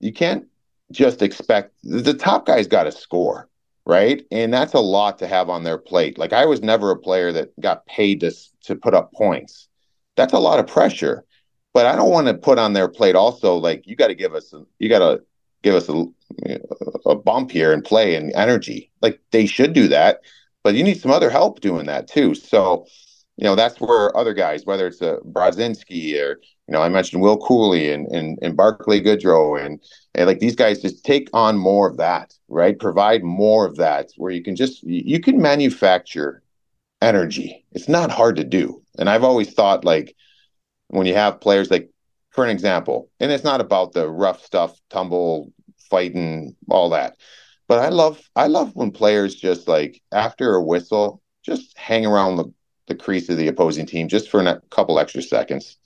you can't just expect the top guy's got to score, right? And that's a lot to have on their plate. Like I was never a player that got paid to to put up points. That's a lot of pressure. But I don't want to put on their plate also like you got to give us you got to give us a, a bump here and play and energy. Like they should do that, but you need some other help doing that too. So you know that's where other guys, whether it's a Brodzinski or you know I mentioned Will Cuylle and and, and Barclay Goodrow and, and like these guys just take on more of that, right? Provide more of that where you can just you can manufacture energy. It's not hard to do, and I've always thought like when you have players like, for an example, and it's not about the rough stuff, tumble, fighting, all that. But I love I love when players just like after a whistle, just hang around the the crease of the opposing team just for a couple extra seconds.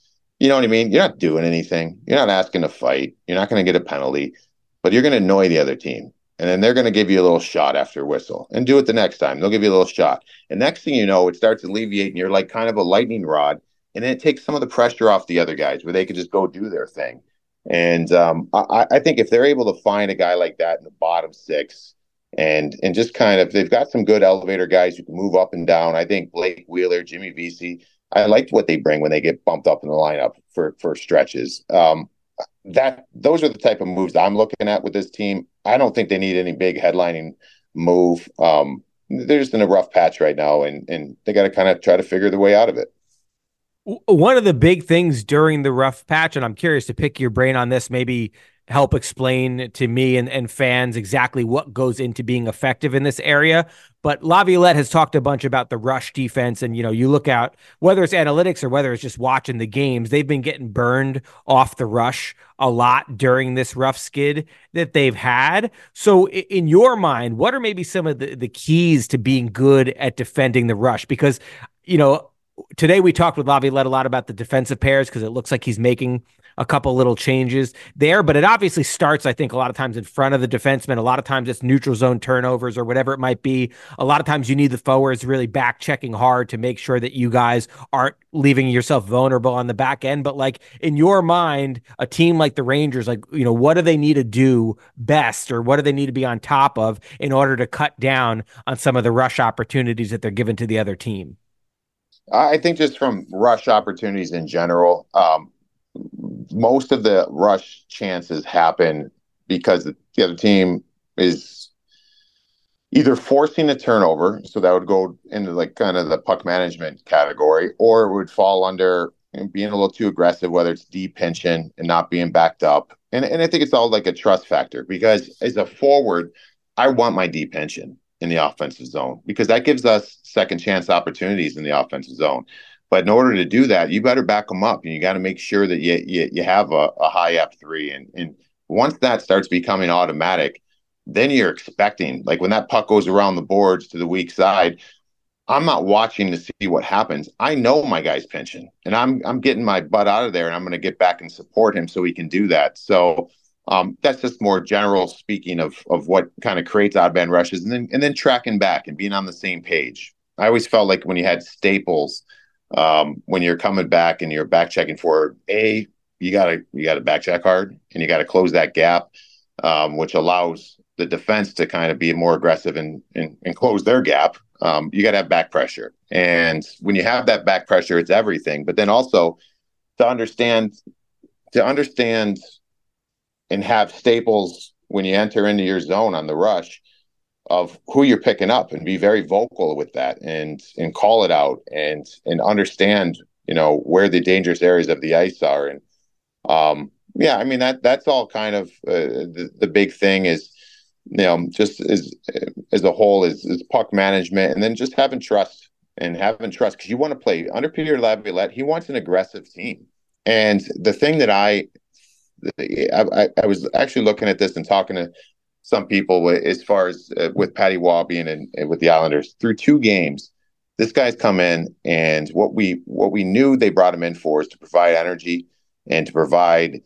You know what I mean? You're not doing anything. You're not asking to fight. You're not going to get a penalty, but you're going to annoy the other team. And then they're going to give you a little shot after whistle and do it the next time. They'll give you a little shot. And next thing you know, it starts alleviating. You're like kind of a lightning rod. And then it takes some of the pressure off the other guys where they can just go do their thing. And um, I, I think if they're able to find a guy like that in the bottom six, and and just kind of they've got some good elevator guys who can move up and down. I think Blake Wheeler, Jimmy Vesey. I liked what they bring when they get bumped up in the lineup for for stretches. Um, that those are the type of moves I'm looking at with this team. I don't think they need any big headlining move. Um, they're just in a rough patch right now, and and they got to kind of try to figure the way out of it. One of the big things during the rough patch, and I'm curious to pick your brain on this, maybe help explain to me and, and fans exactly what goes into being effective in this area. But Laviolette has talked a bunch about the rush defense. And, you know, you look out, whether it's analytics or whether it's just watching the games, they've been getting burned off the rush a lot during this rough skid that they've had. So, in your mind, what are maybe some of the, the keys to being good at defending the rush? Because, you know, today we talked with Laviolette a lot about the defensive pairs because it looks like he's making a couple little changes there, but it obviously starts, I think, a lot of times in front of the defenseman. A lot of times it's neutral zone turnovers or whatever it might be. A lot of times you need the forwards really back checking hard to make sure that you guys aren't leaving yourself vulnerable on the back end. But like in your mind, a team like the Rangers, like, you know, what do they need to do best or what do they need to be on top of in order to cut down on some of the rush opportunities that they're given to the other team? I think just from rush opportunities in general, um, most of the rush chances happen because the other team is either forcing a turnover, so that would go into like kind of the puck management category, or it would fall under being a little too aggressive, whether it's deep pinching and not being backed up. And and I think it's all like a trust factor because as a forward, I want my D pinching in the offensive zone because that gives us second chance opportunities in the offensive zone. But in order to do that, you better back them up, and you got to make sure that you you, you have a, a high F three. And and once that starts becoming automatic, then you're expecting like when that puck goes around the boards to the weak side. I'm not watching to see what happens. I know my guy's pinching, and I'm I'm getting my butt out of there, and I'm going to get back and support him so he can do that. So um, that's just more general speaking of of what kind of creates odd man rushes, and then and then tracking back and being on the same page. I always felt like when you had staples um, when you're coming back and you're back checking forward, a you gotta you gotta back check hard and you gotta close that gap, um, which allows the defense to kind of be more aggressive and and, and close their gap. Um, you gotta have back pressure, and when you have that back pressure, it's everything. But then also to understand to understand and have staples when you enter into your zone on the rush of who you're picking up and be very vocal with that and and call it out and and understand you know where the dangerous areas of the ice are. And um yeah i mean that that's all kind of uh, the, the big thing is you know just as as a whole is, is puck management and then just having trust and having trust because you want to play under Peter Laviolette he wants an aggressive team. And the thing that I I, I was actually looking at this and talking to some people as far as uh, with Patrick Roy being in, in, with the Islanders through two games. This guy's come in, and what we what we knew they brought him in for is to provide energy and to provide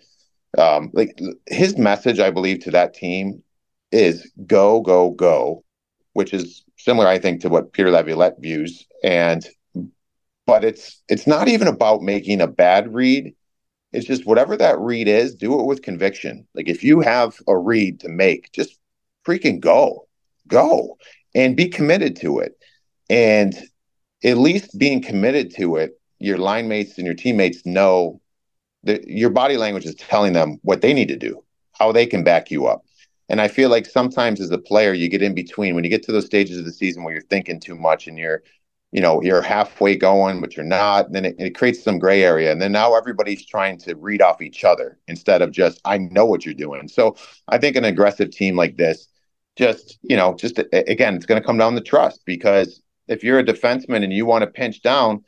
um, like his message. I believe to that team is go go go, which is similar, I think, to what Peter Laviolette views. And but it's it's not even about making a bad read. It's just whatever that read is, do it with conviction. Like if you have a read to make, just freaking go, go and be committed to it. And at least being committed to it, your line mates and your teammates know that your body language is telling them what they need to do, how they can back you up. And I feel like sometimes as a player, you get in between when you get to those stages of the season where you're thinking too much and you're you know you're halfway going but you're not then it, it, creates some gray area and then now everybody's trying to read off each other instead of just i know what you're doing. So i think an aggressive team like this just you know just again it's going to come down to trust because if you're a defenseman and you want to pinch down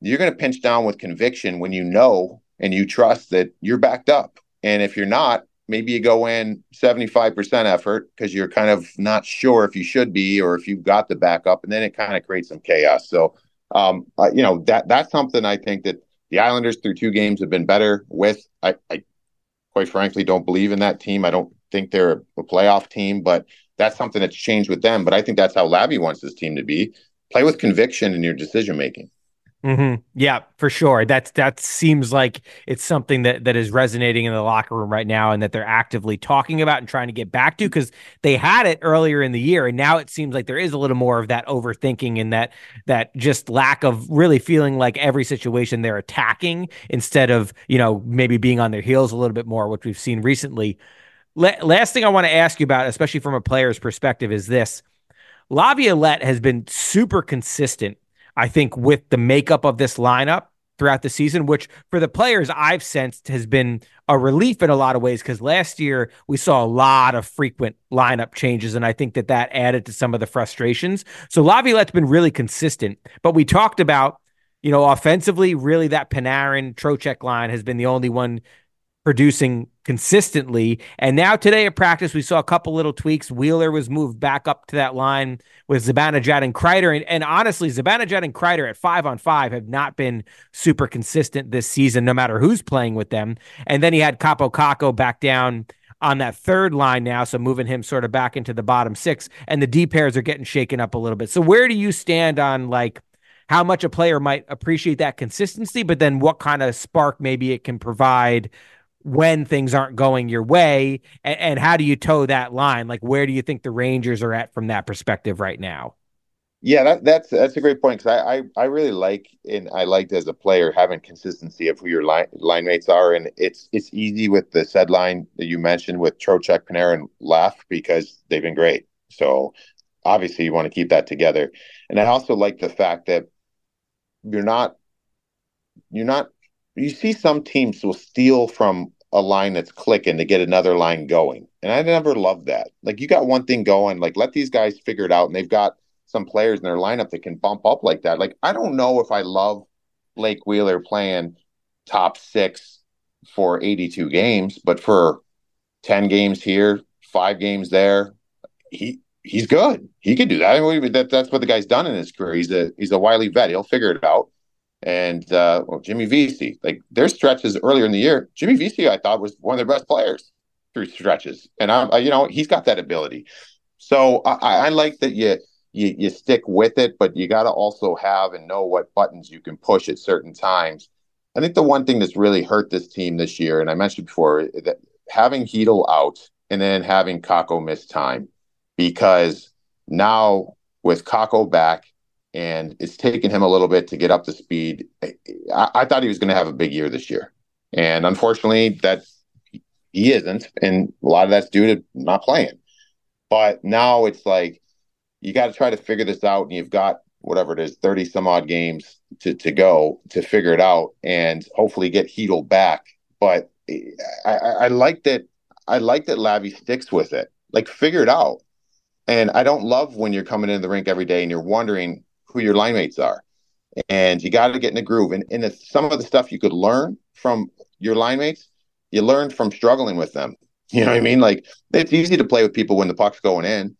you're going to pinch down with conviction when you know and you trust that you're backed up and if you're not maybe you go in 75% effort because you're kind of not sure if you should be or if you've got the backup and then it kind of creates some chaos. So um, uh, you know that that's something i think that the islanders through two games have been better with. I, I quite frankly don't believe in that team. I don't think they're a playoff team but that's something that's changed with them. But i think that's how labby wants his team to be. Play with conviction in your decision making Mm-hmm. Yeah, for sure. That's that seems like it's something that that is resonating in the locker room right now, and that they're actively talking about and trying to get back to because they had it earlier in the year, and now it seems like there is a little more of that overthinking and that that just lack of really feeling like every situation they're attacking instead of you know maybe being on their heels a little bit more, which we've seen recently. last thing I want to ask you about, especially from a player's perspective, is this: Laviolette has been super consistent I think, with the makeup of this lineup throughout the season, which for the players I've sensed has been a relief in a lot of ways because last year we saw a lot of frequent lineup changes, and I think that that added to some of the frustrations. So Laviolette's been really consistent, but we talked about, you know, offensively, really that Panarin Trocheck line has been the only one producing consistently. And now today at practice, we saw a couple little tweaks. Wheeler was moved back up to that line with Zibanejad and Kreider. And, and honestly, Zibanejad and Kreider at five on five have not been super consistent this season, no matter who's playing with them. And then he had Kaapo Kakko back down on that third line now, so moving him sort of back into the bottom six, and the D pairs are getting shaken up a little bit. So where do you stand on like how much a player might appreciate that consistency, but then what kind of spark maybe it can provide when things aren't going your way, and, and how do you toe that line? Like where do you think the Rangers are at from that perspective right now? Yeah, that, that's that's a great point because I, I, I really like and I liked as a player having consistency of who your line line mates are, and it's it's easy with the said line that you mentioned with Trocheck, Panarin, and Laf because they've been great. So obviously you want to keep that together, and I also like the fact that you're not you're not you see some teams will steal from a line that's clicking to get another line going, and I never loved that. Like you got one thing going, like let these guys figure it out, and they've got some players in their lineup that can bump up like that. Like I don't know if I love Blake Wheeler playing top six for 82 games, but for 10 games here, five games there, he he's good. He can do that. I mean, that that's what the guy's done in his career. He's a he's a wily vet. He'll figure it out. And uh, well, Jimmy Vesey, like their stretches earlier in the year. Jimmy Vesey, I thought was one of their best players through stretches, and I'm, I, you know, he's got that ability. So I, I like that you you, you stick with it, but you got to also have and know what buttons you can push at certain times. I think the one thing that's really hurt this team this year, and I mentioned before, that having Chytil out and then having Kakko miss time, because now with Kakko back and it's taken him a little bit to get up to speed. I, I thought he was going to have a big year this year, and unfortunately, that he isn't, and a lot of that's due to not playing. But now it's like you got to try to figure this out, and you've got whatever it is, thirty some odd games to to go to figure it out, and hopefully get Chytil back. But I, I like that. I like that Lavi sticks with it. Like figure it out. And I don't love when you're coming into the rink every day and you're wondering who your line mates are. And you got to get in a groove. And, and some of the stuff you could learn from your line mates, you learn from struggling with them. You know what I mean? Like it's easy to play with people when the puck's going in.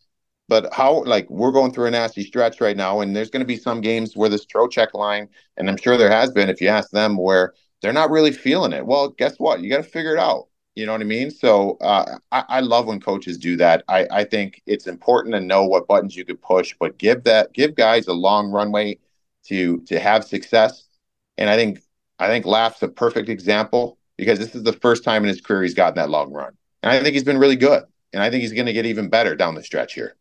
But how like we're going through a nasty stretch right now, and there's going to be some games where this Trocheck line, and I'm sure there has been if you ask them, where they're not really feeling it. Well, guess what? You got to figure it out. You know what I mean? So uh, I, I, love when coaches do that. I, I think it's important to know what buttons you could push, but give that give guys a long runway to to have success. And I think I think Laf's a perfect example because this is the first time in his career he's gotten that long run, and I think he's been really good. And I think he's going to get even better down the stretch here.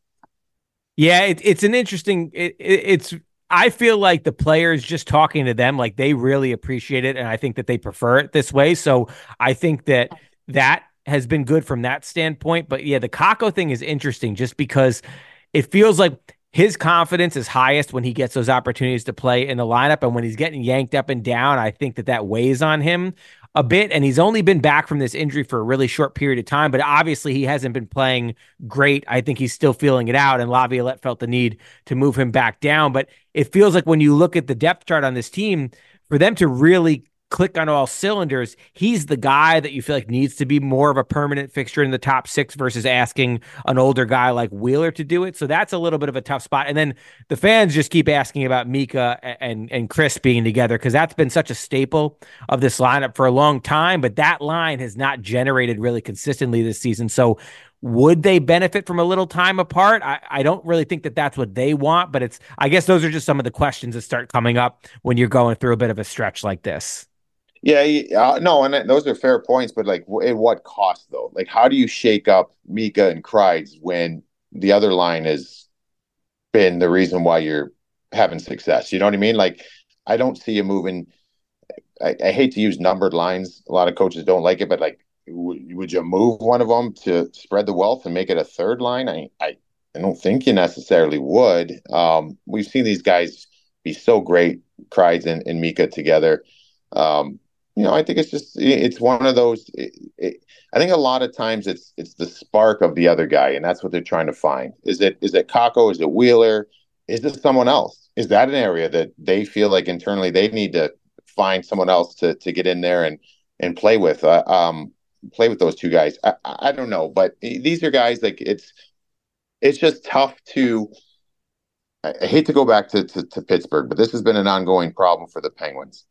Yeah, it, it's an interesting. It, it, it's I feel like the players just talking to them, like they really appreciate it, and I think that they prefer it this way. So I think that that has been good from that standpoint. But yeah, the Kakko thing is interesting just because it feels like his confidence is highest when he gets those opportunities to play in the lineup. And when he's getting yanked up and down, I think that that weighs on him a bit. And he's only been back from this injury for a really short period of time, but obviously he hasn't been playing great. I think he's still feeling it out. And Laviolette felt the need to move him back down. But it feels like when you look at the depth chart on this team, for them to really click on all cylinders, he's the guy that you feel like needs to be more of a permanent fixture in the top six versus asking an older guy like Wheeler to do it. So that's a little bit of a tough spot. And then the fans just keep asking about Mika and and Chris being together because that's been such a staple of this lineup for a long time. But that line has not generated really consistently this season. So would they benefit from a little time apart? I, I don't really think that that's what they want, but it's, I guess those are just some of the questions that start coming up when you're going through a bit of a stretch like this. Yeah, uh, no, and those are fair points, but like, at what cost though? Like, how do you shake up Mika and Kreids when the other line has been the reason why you're having success? You know what I mean? Like, I don't see you moving. I, I hate to use numbered lines. A lot of coaches don't like it, but like, w- would you move one of them to spread the wealth and make it a third line? I, I, I don't think you necessarily would. Um, we've seen these guys be so great, Kreids and, and Mika together. Um, you know, I think it's just it's one of those. It, it, I think a lot of times it's it's the spark of the other guy, and that's what they're trying to find. Is it is it Kakko? Is it Wheeler? Is it someone else? Is that an area that they feel like internally they need to find someone else to to get in there and and play with? Uh, um, play with those two guys. I, I don't know, but these are guys like it's it's just tough to. I hate to go back to, to, to Pittsburgh, but this has been an ongoing problem for the Penguins.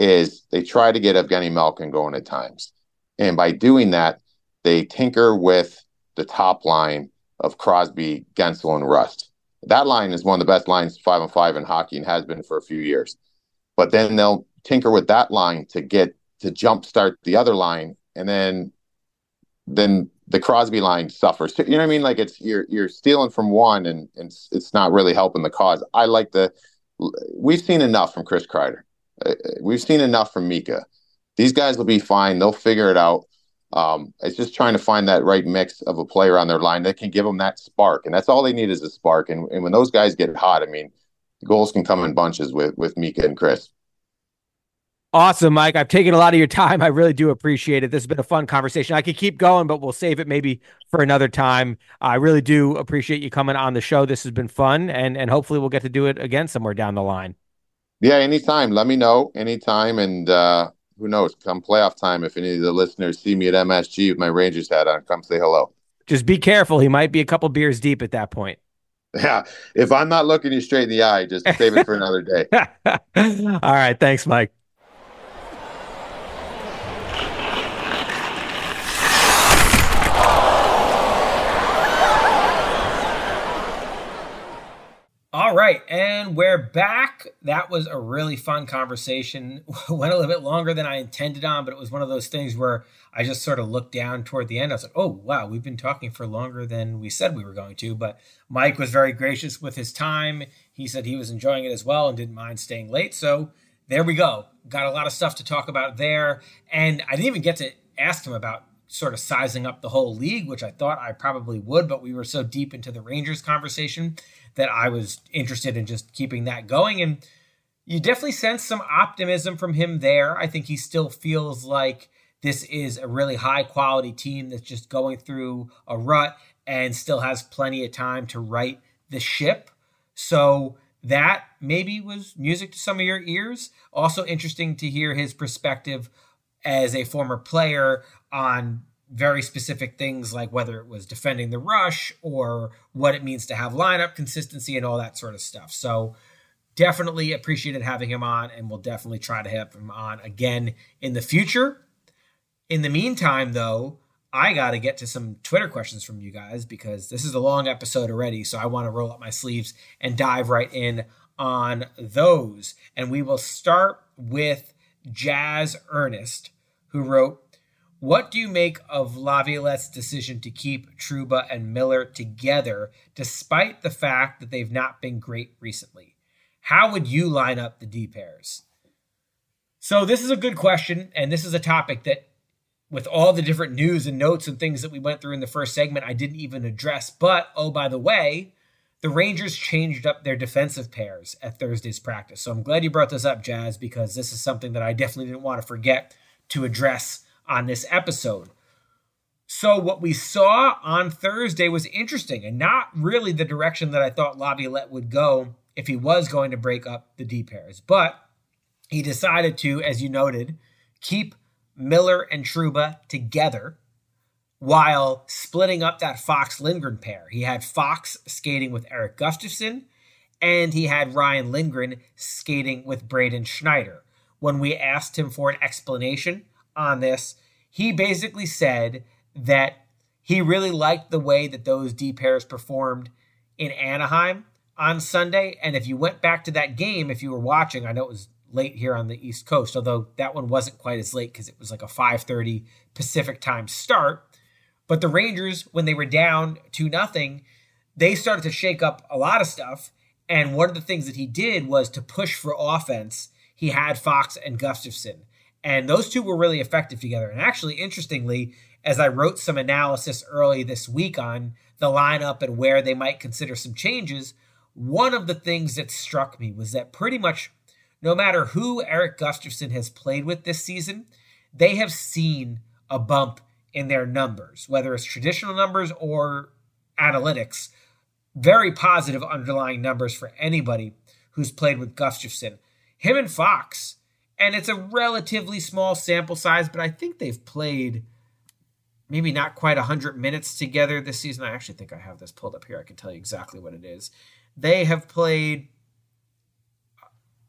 Is they try to get Evgeny Malkin going at times, and by doing that, they tinker with the top line of Crosby, Guentzel, and Rust. That line is one of the best lines five on five in hockey and has been for a few years. But then they'll tinker with that line to get to jumpstart the other line, and then then the Crosby line suffers. You know what I mean? Like it's you're you're stealing from one, and, and it's, it's not really helping the cause. I like the. We've seen enough from Chris Kreider. We've seen enough from Mika. These guys will be fine. They'll figure it out. Um, it's just trying to find that right mix of a player on their line that can give them that spark, and that's all they need is a spark. And, and when those guys get hot, I mean, goals can come in bunches with with Mika and Chris. Awesome, Mike. I've taken a lot of your time. I really do appreciate it. This has been a fun conversation. I could keep going, but we'll save it maybe for another time. I really do appreciate you coming on the show. This has been fun, and and hopefully we'll get to do it again somewhere down the line. Yeah, anytime. Let me know anytime, and uh, who knows? Come playoff time, if any of the listeners see me at MSG with my Rangers hat on, come say hello. Just be careful. He might be a couple beers deep at that point. Yeah, if I'm not looking you straight in the eye, just save it for another day. All right, thanks, Mike. All right, and we're back. That was a really fun conversation. Went a little bit longer than I intended on, but it was one of those things where I just sort of looked down toward the end. I was like, oh, wow, we've been talking for longer than we said we were going to. But Mike was very gracious with his time. He said he was enjoying it as well and didn't mind staying late. So there we go. Got a lot of stuff to talk about there. And I didn't even get to ask him about sort of sizing up the whole league, which I thought I probably would, but we were so deep into the Rangers conversation that I was interested in just keeping that going. And you definitely sense some optimism from him there. I think he still feels like this is a really high quality team that's just going through a rut and still has plenty of time to right the ship. So that maybe was music to some of your ears. Also interesting to hear his perspective as a former player on very specific things like whether it was defending the rush or what it means to have lineup consistency and all that sort of stuff. So definitely appreciated having him on and we'll definitely try to have him on again in the future. In the meantime though, I got to get to some Twitter questions from you guys because this is a long episode already, so I want to roll up my sleeves and dive right in on those. And we will start with Jazz Ernest who wrote what do you make of Laviolette's decision to keep Trouba and Miller together, despite the fact that they've not been great recently? How would you line up the D pairs? So, this is a good question, and this is a topic that, with all the different news and notes and things that we went through in the first segment, I didn't even address. But, oh, by the way, the Rangers changed up their defensive pairs at Thursday's practice. So, I'm glad you brought this up, Jazz, because this is something that I definitely didn't want to forget to address on this episode. So what we saw on Thursday was interesting and not really the direction that I thought Laviolette would go if he was going to break up the D pairs. But he decided to, as you noted, keep Miller and Trouba together while splitting up that Fox Lindgren pair. He had Fox skating with Erik Gustafsson, and he had Ryan Lindgren skating with Braden Schneider. When we asked him for an explanation on this, he basically said that he really liked the way that those D pairs performed in Anaheim on Sunday. And if you went back to that game, if you were watching, I know it was late here on the East Coast, although that one wasn't quite as late because it was like a 5:30 Pacific time start. But the Rangers, when they were down to nothing, they started to shake up a lot of stuff. And one of the things that he did was to push for offense. He had Fox and Gustafsson. And those two were really effective together. And actually, interestingly, as I wrote some analysis early this week on the lineup and where they might consider some changes, one of the things that struck me was that pretty much no matter who Erik Gustafsson has played with this season, they have seen a bump in their numbers, whether it's traditional numbers or analytics. Very positive underlying numbers for anybody who's played with Gustafsson. Him and Fox and it's a relatively small sample size, but I think they've played maybe not quite 100 minutes together this season. I actually think I have this pulled up here. I can tell you exactly what it is. They have played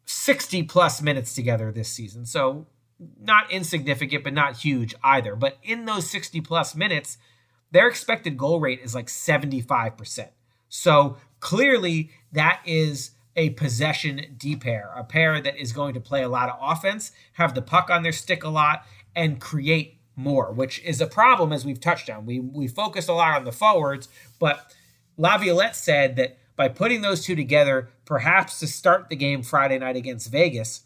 60 plus minutes together this season. So not insignificant, but not huge either. But in those 60 plus minutes, their expected goal rate is like 75%. So clearly, that is a possession D pair, a pair that is going to play a lot of offense, have the puck on their stick a lot, and create more, which is a problem as we've touched on. We we focus a lot on the forwards, but Laviolette said that by putting those two together, perhaps to start the game Friday night against Vegas,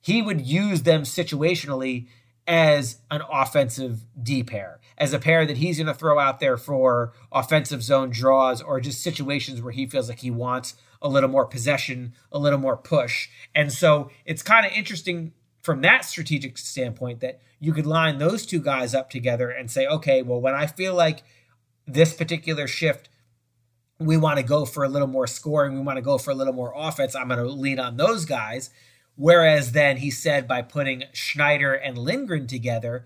he would use them situationally as an offensive D pair, as a pair that he's going to throw out there for offensive zone draws or just situations where he feels like he wants a little more possession, a little more push. And so it's kind of interesting from that strategic standpoint that you could line those two guys up together and say, okay, well, when I feel like this particular shift, we want to go for a little more scoring, we want to go for a little more offense, I'm going to lean on those guys. Whereas then he said by putting Schneider and Lindgren together,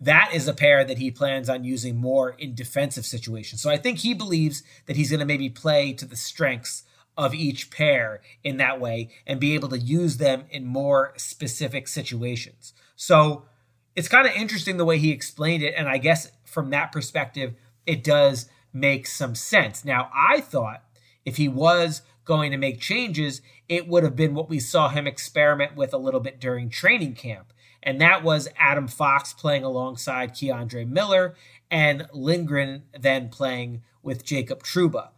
that is a pair that he plans on using more in defensive situations. So I think he believes that he's going to maybe play to the strengths of each pair in that way and be able to use them in more specific situations. So it's kind of interesting the way he explained it. And I guess from that perspective, it does make some sense. Now, I thought if he was going to make changes, it would have been what we saw him experiment with a little bit during training camp. And that was Adam Fox playing alongside K'Andre Miller and Lindgren then playing with Jacob Trouba.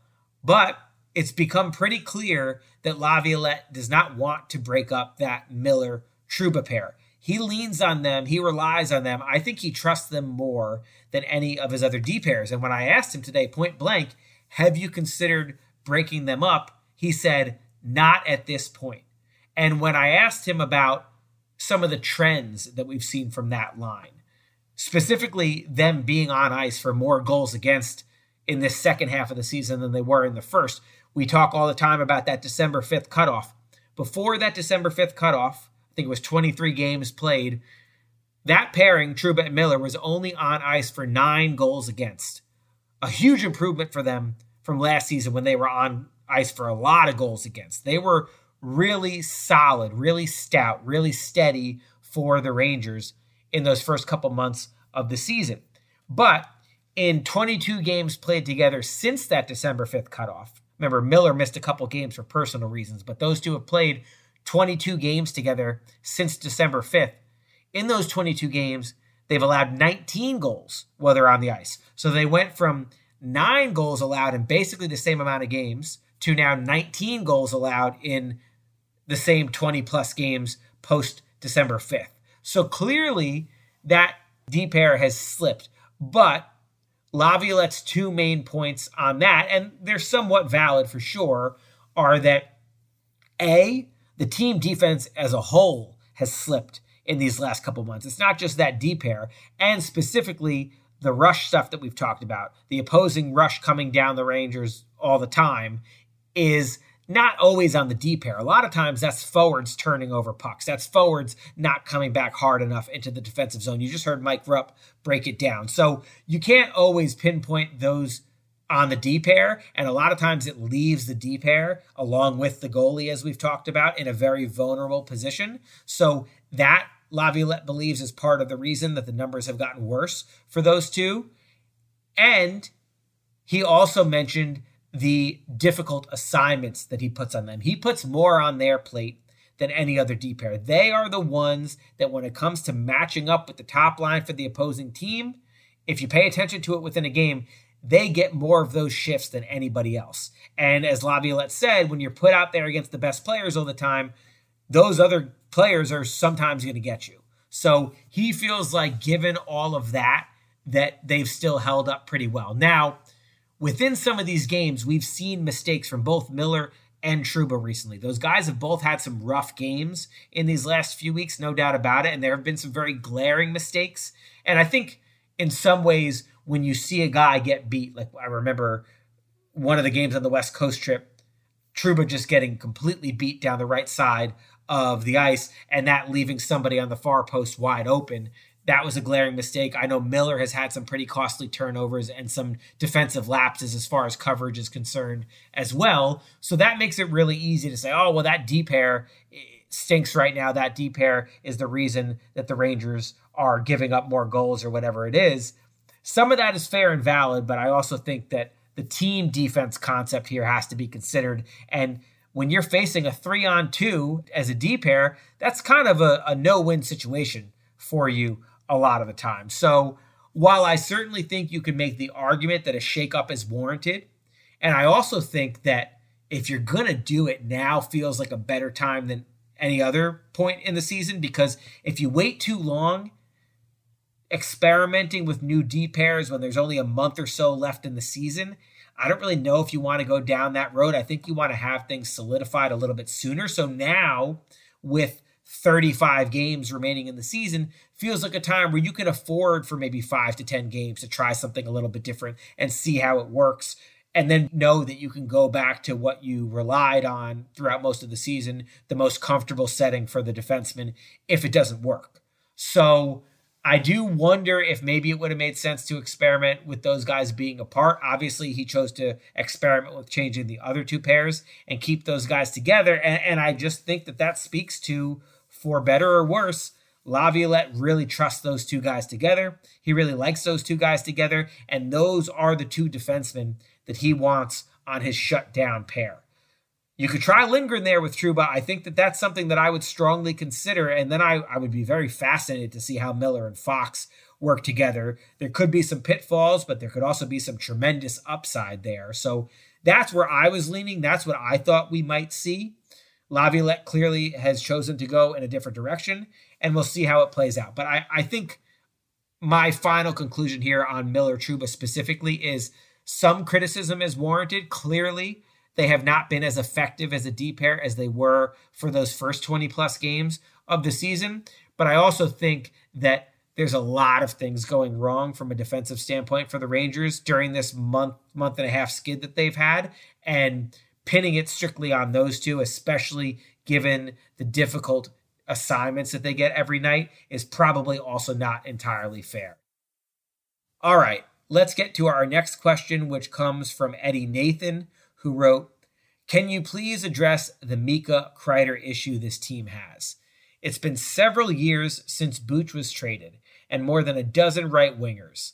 But it's become pretty clear that Laviolette does not want to break up that Miller Trouba pair. He leans on them, he relies on them. I think he trusts them more than any of his other D pairs. And when I asked him today, point blank, have you considered breaking them up? He said, not at this point. And when I asked him about some of the trends that we've seen from that line, specifically them being on ice for more goals against in this second half of the season than they were in the first, we talk all the time about that December 5th cutoff. Before that December 5th cutoff, I think it was 23 games played, that pairing, Trouba and Miller, was only on ice for nine goals against. A huge improvement for them from last season when they were on ice for a lot of goals against. They were really solid, really stout, really steady for the Rangers in those first couple months of the season. But in 22 games played together since that December 5th cutoff, remember Miller missed a couple games for personal reasons, but those two have played 22 games together since December 5th. In those 22 games, they've allowed 19 goals while they're on the ice. So they went from nine goals allowed in basically the same amount of games to now 19 goals allowed in the same 20 plus games post December 5th. So clearly that D pair has slipped. But Laviolette's two main points on that, and they're somewhat valid for sure, are that A, the team defense as a whole has slipped in these last couple months. It's not just that D pair, and specifically the rush stuff that we've talked about, the opposing rush coming down the Rangers all the time, is not always on the D pair. A lot of times that's forwards turning over pucks. That's forwards not coming back hard enough into the defensive zone. You just heard Mike Rupp break it down. So you can't always pinpoint those on the D pair. And a lot of times it leaves the D pair along with the goalie, as we've talked about, in a very vulnerable position. So that Laviolette believes is part of the reason that the numbers have gotten worse for those two. And he also mentioned the difficult assignments that he puts on them. He puts more on their plate than any other D pair. They are the ones that, when it comes to matching up with the top line for the opposing team, if you pay attention to it within a game, they get more of those shifts than anybody else. And as Laviolette said, when you're put out there against the best players all the time, those other players are sometimes going to get you. So he feels like, given all of that, that they've still held up pretty well. Now, within some of these games, we've seen mistakes from both Miller and Trouba recently. Those guys have both had some rough games in these last few weeks, no doubt about it. And there have been some very glaring mistakes. And I think in some ways, when you see a guy get beat, like I remember one of the games on the West Coast trip, Trouba just getting completely beat down the right side of the ice and that leaving somebody on the far post wide open that was a glaring mistake. I know Miller has had some pretty costly turnovers and some defensive lapses as far as coverage is concerned as well. So that makes it really easy to say, oh, well, that D pair stinks right now. That D pair is the reason that the Rangers are giving up more goals or whatever it is. Some of that is fair and valid, but I also think that the team defense concept here has to be considered. And when you're facing a three on two as a D pair, that's kind of a, a no win situation for you a lot of the time. So while I certainly think you can make the argument that a shakeup is warranted, and I also think that if you're going to do it now feels like a better time than any other point in the season because if you wait too long experimenting with new D pairs when there's only a month or so left in the season. I don't really know if you want to go down that road. I think you want to have things solidified a little bit sooner. So now, with 35 games remaining in the season, feels like a time where you can afford for maybe five to 10 games to try something a little bit different and see how it works. And then know that you can go back to what you relied on throughout most of the season, the most comfortable setting for the defenseman if it doesn't work. So, I do wonder if maybe it would have made sense to experiment with those guys being apart. Obviously, he chose to experiment with changing the other two pairs and keep those guys together. And, and I just think that that speaks to, for better or worse, Laviolette really trusts those two guys together. He really likes those two guys together. And those are the two defensemen that he wants on his shutdown pair. You could try Lindgren there with Trouba. I think that that's something that I would strongly consider. And then I, I would be very fascinated to see how Miller and Fox work together. There could be some pitfalls, but there could also be some tremendous upside there. So that's where I was leaning. That's what I thought we might see. Laviolette clearly has chosen to go in a different direction, and we'll see how it plays out. But I, I think my final conclusion here on Miller Trouba specifically is some criticism is warranted. Clearly, they have not been as effective as a D pair as they were for those first 20 plus games of the season. But I also think that there's a lot of things going wrong from a defensive standpoint for the Rangers during this month, month and a half skid that they've had. And pinning it strictly on those two, especially given the difficult assignments that they get every night, is probably also not entirely fair. All right, let's get to our next question, which comes from Eddie Nathan, who wrote, Can you please address the Mika Kreider issue this team has? It's been several years since Booch was traded, and more than a dozen right wingers.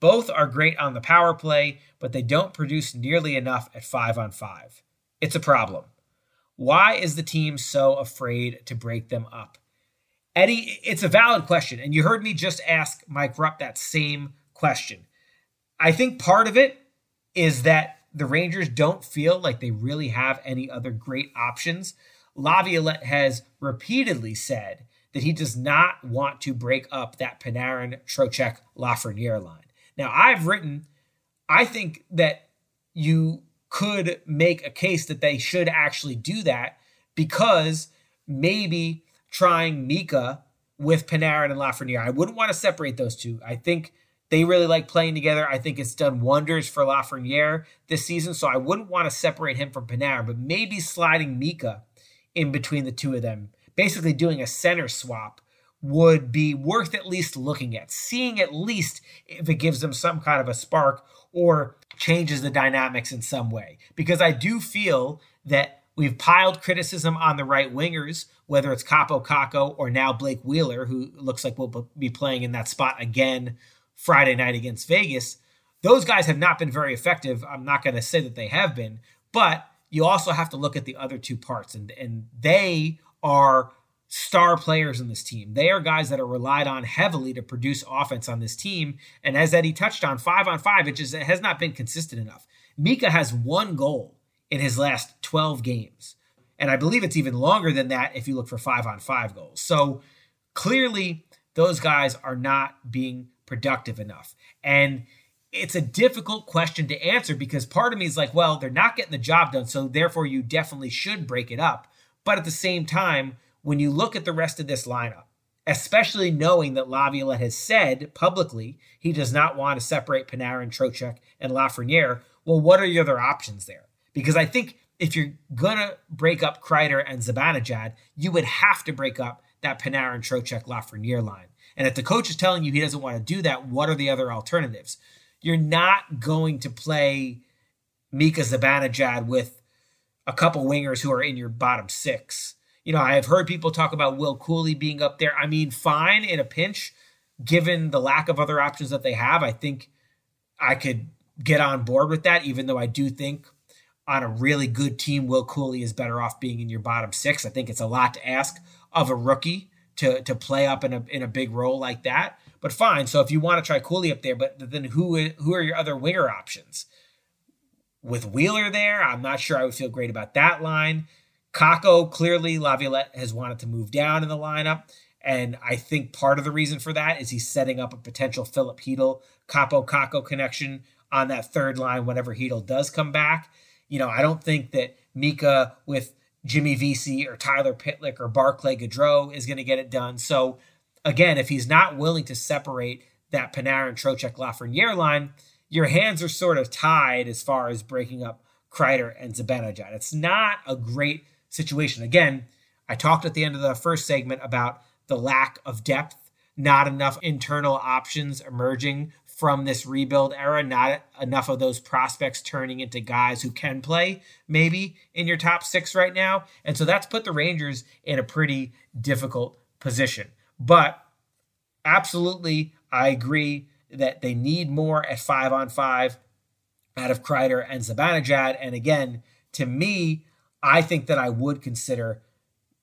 Both are great on the power play, but they don't produce nearly enough at five on five. It's a problem. Why is the team so afraid to break them up? Eddie, it's a valid question, and you heard me just ask Mike Rupp that same question. I think part of it is that the Rangers don't feel like they really have any other great options. Laviolette has repeatedly said that he does not want to break up that Panarin, Trocheck, Lafreniere line. Now, I've written, I think that you could make a case that they should actually do that because maybe trying Mika with Panarin and Lafreniere. I wouldn't want to separate those two. I think they really like playing together. I think it's done wonders for Lafreniere this season. So I wouldn't want to separate him from Panarin, but maybe sliding Mika in between the two of them, basically doing a center swap, would be worth at least looking at, seeing at least if it gives them some kind of a spark or changes the dynamics in some way. Because I do feel that we've piled criticism on the right wingers, whether it's Kaapo Kakko or now Blake Wheeler, who looks like will be playing in that spot again Friday night against Vegas. Those guys have not been very effective. I'm not going to say that they have been, but you also have to look at the other two parts, and and they are star players in this team. They are guys that are relied on heavily to produce offense on this team. And as Eddie touched on, five on five, it just it has not been consistent enough. Mika has one goal in his last 12 games. And I believe it's even longer than that if you look for five on five goals. So clearly, those guys are not being productive enough? And it's a difficult question to answer because part of me is like, well, they're not getting the job done, so therefore you definitely should break it up. But at the same time, when you look at the rest of this lineup, especially knowing that Laviolette has said publicly he does not want to separate Panarin, Trocheck, and Lafreniere, well, what are your other options there? Because I think if you're gonna break up Kreider and Zibanejad, you would have to break up that Panarin, Trocheck, Lafreniere line. And if the coach is telling you he doesn't want to do that, what are the other alternatives? You're not going to play Mika Zibanejad with a couple wingers who are in your bottom six. You know, I have heard people talk about Will Cuylle being up there. I mean, fine in a pinch, given the lack of other options that they have. I think I could get on board with that, even though I do think on a really good team, Will Cuylle is better off being in your bottom six. I think it's a lot to ask of a rookie to to play up in a in a big role like that. But fine. So if you want to try Cuylle up there, but then who who are your other winger options? With Wheeler there, I'm not sure I would feel great about that line. Kakko, clearly Laviolette has wanted to move down in the lineup. And I think part of the reason for that is he's setting up a potential Filip Chytil, Kaapo Kakko connection on that third line whenever Chytil does come back. You know, I don't think that Mika with Jimmy Vesey or Tyler Pitlick or Barclay Goodrow is going to get it done. So again, if he's not willing to separate that Panarin, Trocheck, Lafreniere line, your hands are sort of tied as far as breaking up Kreider and Zibanejad. It's not a great situation. Again, I talked at the end of the first segment about the lack of depth, not enough internal options emerging from this rebuild era, not enough of those prospects turning into guys who can play maybe in your top six right now. And so that's put the Rangers in a pretty difficult position. But absolutely, I agree that they need more at five on five out of Kreider and Zibanejad. And again, to me, I think that I would consider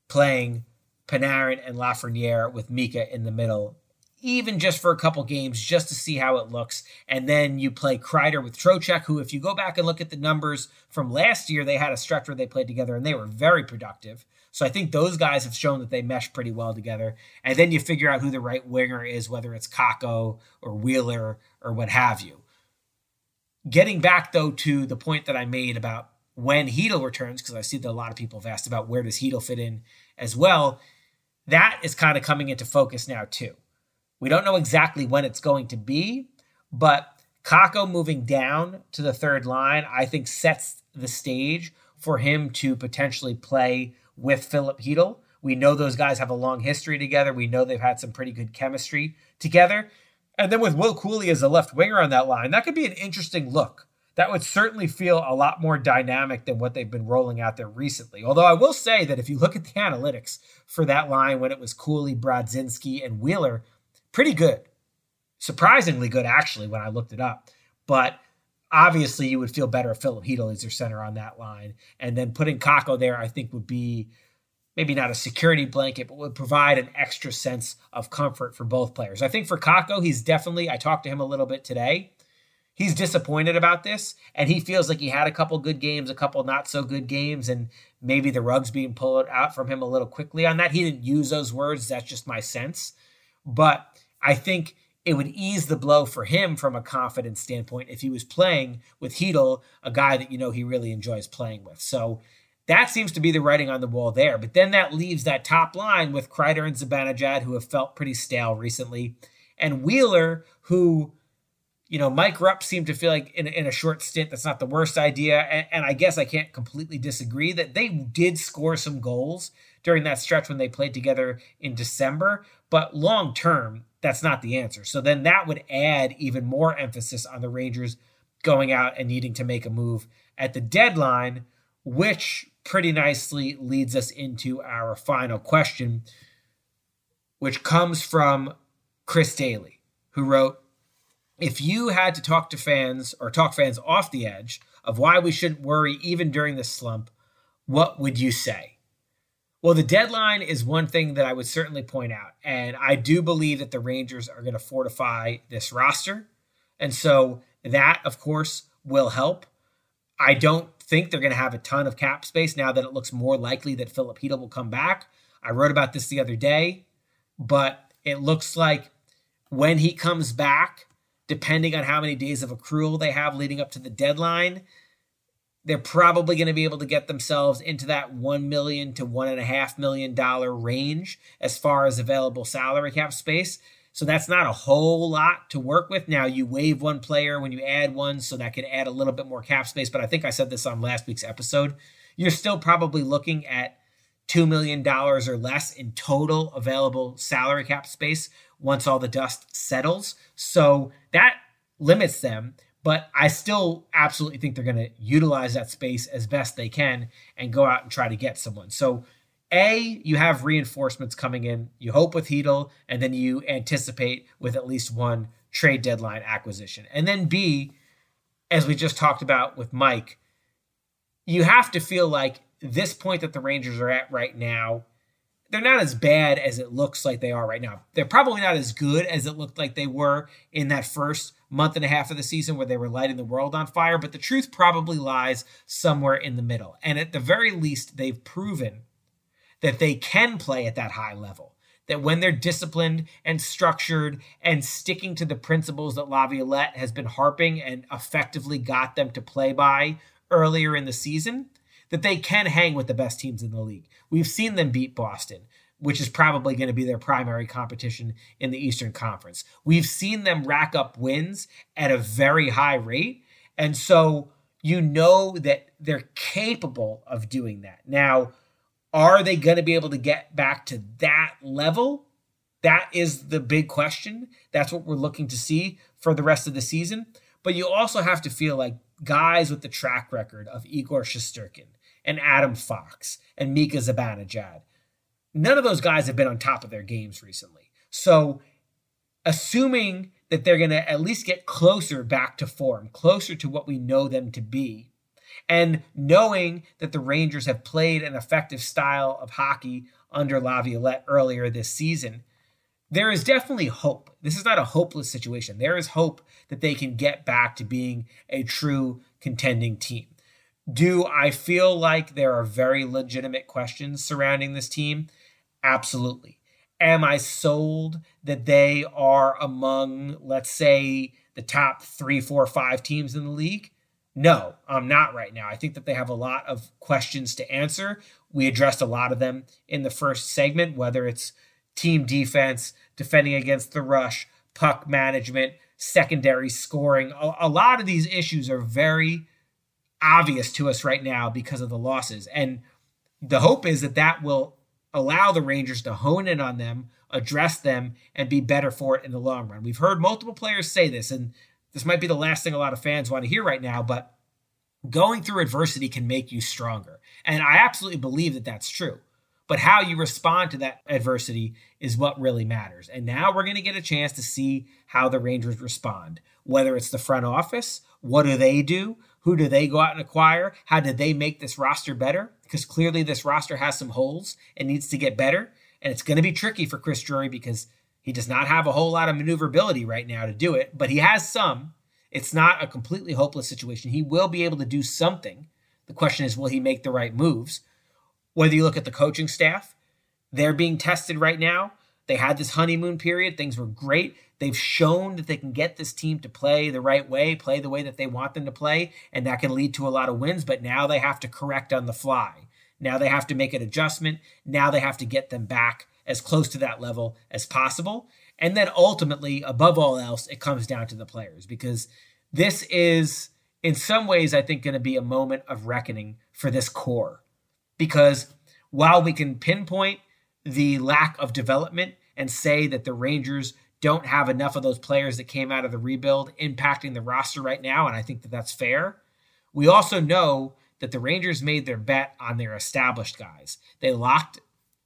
playing Panarin and Lafreniere with Mika in the middle even just for a couple games, just to see how it looks. And then you play Kreider with Trocheck, who, if you go back and look at the numbers from last year, they had a stretch where they played together and they were very productive. So I think those guys have shown that they mesh pretty well together. And then you figure out who the right winger is, whether it's Kakko or Wheeler or what have you. Getting back though to the point that I made about when Chytil returns, because I see that a lot of people have asked about where does Chytil fit in as well. That is kind of coming into focus now too. We don't know exactly when it's going to be, but Kakko moving down to the third line, I think sets the stage for him to potentially play with Filip Chytil. We know those guys have a long history together. We know they've had some pretty good chemistry together. And then with Will Cuylle as a left winger on that line, that could be an interesting look. That would certainly feel a lot more dynamic than what they've been rolling out there recently. Although I will say that if you look at the analytics for that line when it was Cuylle, Brodzinski, and Wheeler, pretty good. Surprisingly good, actually, when I looked it up. But obviously, you would feel better if Filip Chytil is your center on that line. And then putting Kakko there, I think, would be maybe not a security blanket, but would provide an extra sense of comfort for both players. I think for Kakko, he's definitely, I talked to him a little bit today. He's disappointed about this, and he feels like he had a couple good games, a couple not so good games, and maybe the rug's being pulled out from him a little quickly on that. He didn't use those words. That's just my sense. But I think it would ease the blow for him from a confidence standpoint if he was playing with Chytil, a guy that you know he really enjoys playing with. So that seems to be the writing on the wall there. But then that leaves that top line with Kreider and Zibanejad, who have felt pretty stale recently, and Wheeler, who, you know, Mike Rupp seemed to feel like in, in a short stint that's not the worst idea. And, and I guess I can't completely disagree that they did score some goals during that stretch when they played together in December. But long term, that's not the answer. So then that would add even more emphasis on the Rangers going out and needing to make a move at the deadline, which pretty nicely leads us into our final question, which comes from Chris Daly, who wrote If you had to talk to fans or talk fans off the edge of why we shouldn't worry even during this slump, what would you say? Well, the deadline is one thing that I would certainly point out. And I do believe that the Rangers are going to fortify this roster. And so that, of course, will help. I don't think they're going to have a ton of cap space now that it looks more likely that Filip Chytil will come back. I wrote about this the other day, but it looks like when he comes back, depending on how many days of accrual they have leading up to the deadline, they're probably going to be able to get themselves into that 1 million to one and a half million dollar range as far as available salary cap space. So that's not a whole lot to work with. Now you waive one player when you add one, so that could add a little bit more cap space. But I think I said this on last week's episode. You're still probably looking at $2 million or less in total available salary cap space once all the dust settles. So that limits them. But I still absolutely think they're going to utilize that space as best they can and go out and try to get someone. So, A, you have reinforcements coming in. You hope with Chytil, and then you anticipate with at least one trade deadline acquisition. And then B, as we just talked about with Mike, you have to feel like this point that the Rangers are at right now, they're not as bad as it looks like they are right now. They're probably not as good as it looked like they were in that first month and a half of the season where they were lighting the world on fire, but the truth probably lies somewhere in the middle. And at the very least, they've proven that they can play at that high level. That when they're disciplined and structured and sticking to the principles that Laviolette has been harping and effectively got them to play by earlier in the season, that they can hang with the best teams in the league. We've seen them beat Boston, which is probably going to be their primary competition in the Eastern Conference. We've seen them rack up wins at a very high rate. And so you know that they're capable of doing that. Now, are they going to be able to get back to that level? That is the big question. That's what we're looking to see for the rest of the season. But you also have to feel like guys with the track record of Igor Shesterkin and Adam Fox and Mika Zibanejad. None of those guys have been on top of their games recently. So, assuming that they're going to at least get closer back to form, closer to what we know them to be, and knowing that the Rangers have played an effective style of hockey under Laviolette earlier this season, there is definitely hope. This is not a hopeless situation. There is hope that they can get back to being a true contending team. Do I feel like there are very legitimate questions surrounding this team? Absolutely. Am I sold that they are among, let's say, the top three, four, five teams in the league? No, I'm not right now. I think that they have a lot of questions to answer. We addressed a lot of them in the first segment, whether it's team defense, defending against the rush, puck management, secondary scoring. A, a, lot of these issues are very obvious to us right now because of the losses. And the hope is that that will allow the Rangers to hone in on them, address them, and be better for it in the long run. We've heard multiple players say this, and this might be the last thing a lot of fans want to hear right now, but going through adversity can make you stronger. And I absolutely believe that that's true but how you respond to that adversity is what really matters. And now we're going to get a chance to see how the Rangers respond, whether it's the front office, what do they do? Who do they go out and acquire? How did they make this roster better? Because clearly this roster has some holes and needs to get better. And it's going to be tricky for Chris Drury because he does not have a whole lot of maneuverability right now to do it, but he has some. It's not a completely hopeless situation. He will be able to do something. The question is, will he make the right moves? Whether you look at the coaching staff, they're being tested right now. They had this honeymoon period. Things were great. They've shown that they can get this team to play the right way, play the way that they want them to play, and that can lead to a lot of wins. But now they have to correct on the fly. Now they have to make an adjustment. Now they have to get them back as close to that level as possible. And then ultimately, above all else, it comes down to the players because this is, in some ways, I think, going to be a moment of reckoning for this core because while we can pinpoint the lack of development and say that the Rangers don't have enough of those players that came out of the rebuild impacting the roster right now, and I think that that's fair. We also know that the Rangers made their bet on their established guys. They locked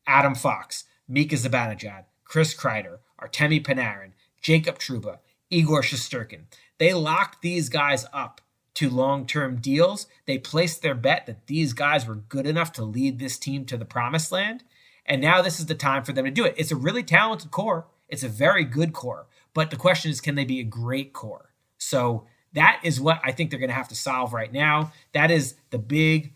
Adam Fox, Mika Zibanejad, Chris Kreider, Artemi Panarin, Jacob Trouba, Igor Shesterkin. They locked these guys up to long term deals. They placed their bet that these guys were good enough to lead this team to the promised land. And now this is the time for them to do it. It's a really talented core, it's a very good core. But the question is, can they be a great core? So that is what I think they're going to have to solve right now. That is the big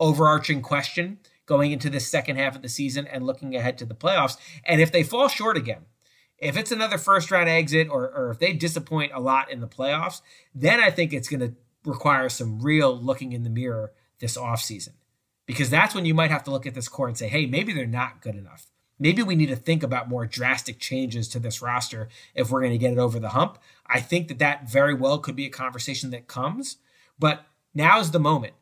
overarching question going into the second half of the season and looking ahead to the playoffs. And if they fall short again, if it's another first round exit or, or if they disappoint a lot in the playoffs, then I think it's going to require some real looking in the mirror this offseason. Because that's when you might have to look at this core and say, hey, maybe they're not good enough. Maybe we need to think about more drastic changes to this roster if we're going to get it over the hump. I think that that very well could be a conversation that comes, but now's the moment.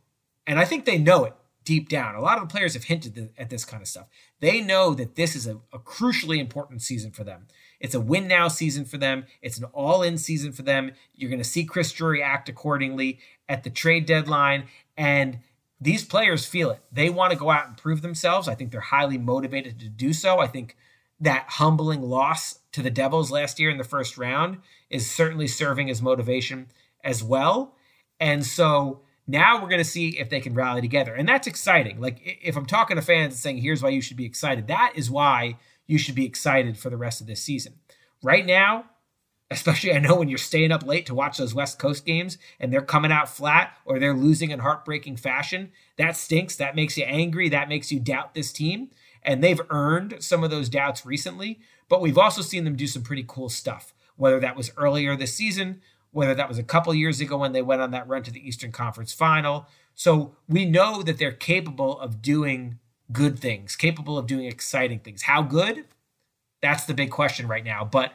And I think they know it. deep down. A lot of the players have hinted at this kind of stuff. They know that this is a, a crucially important season for them. It's a win now season for them. It's an all in season for them. You're going to see Chris Drury act accordingly at the trade deadline. And these players feel it. They want to go out and prove themselves. I think they're highly motivated to do so. I think that humbling loss to the Devils last year in the first round is certainly serving as motivation as well. And so now we're going to see if they can rally together. And that's exciting. Like if I'm talking to fans and saying, here's why you should be excited, that is why you should be excited for the rest of this season. Right now, especially I know when you're staying up late to watch those West Coast games and they're coming out flat or they're losing in heartbreaking fashion, that stinks. That makes you angry. That makes you doubt this team. And they've earned some of those doubts recently, but we've also seen them do some pretty cool stuff, whether that was earlier this season, whether that was a couple years ago when they went on that run to the Eastern Conference final. So we know that they're capable of doing good things, capable of doing exciting things. How good? That's the big question right now. But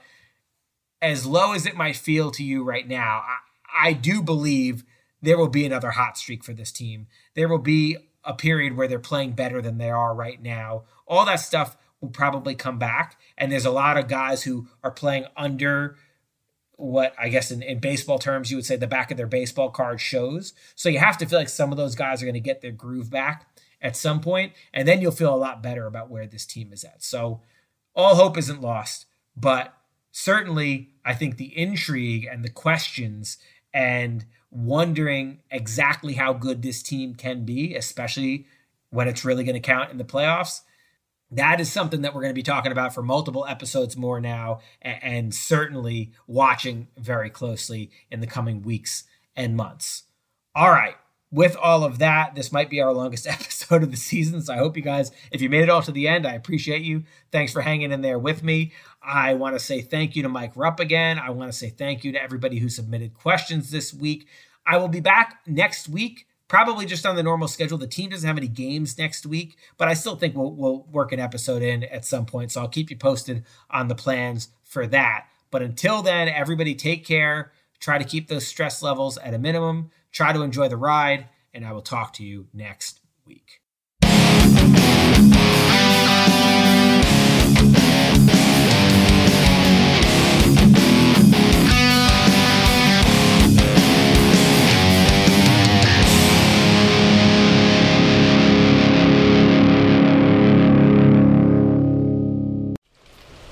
as low as it might feel to you right now, I, I do believe there will be another hot streak for this team. There will be a period where they're playing better than they are right now. All that stuff will probably come back. And there's a lot of guys who are playing under what I guess in, in baseball terms you would say the back of their baseball card shows. So you have to feel like some of those guys are going to get their groove back at some point, and then you'll feel a lot better about where this team is at. So all hope isn't lost, but certainly I think the intrigue and the questions and wondering exactly how good this team can be, especially when it's really going to count in the playoffs. That is something that we're going to be talking about for multiple episodes more now, and, certainly watching very closely in the coming weeks and months. All right, with all of that, this might be our longest episode of the season. So I hope you guys, if you made it all to the end, I appreciate you. Thanks for hanging in there with me. I want to say thank you to Mike Rupp again. I want to say thank you to everybody who submitted questions this week. I will be back next week, probably just on the normal schedule. The team doesn't have any games next week, but I still think we'll, we'll work an episode in at some point. So I'll keep you posted on the plans for that. But until then, everybody take care. Try to keep those stress levels at a minimum. Try to enjoy the ride, and I will talk to you next week.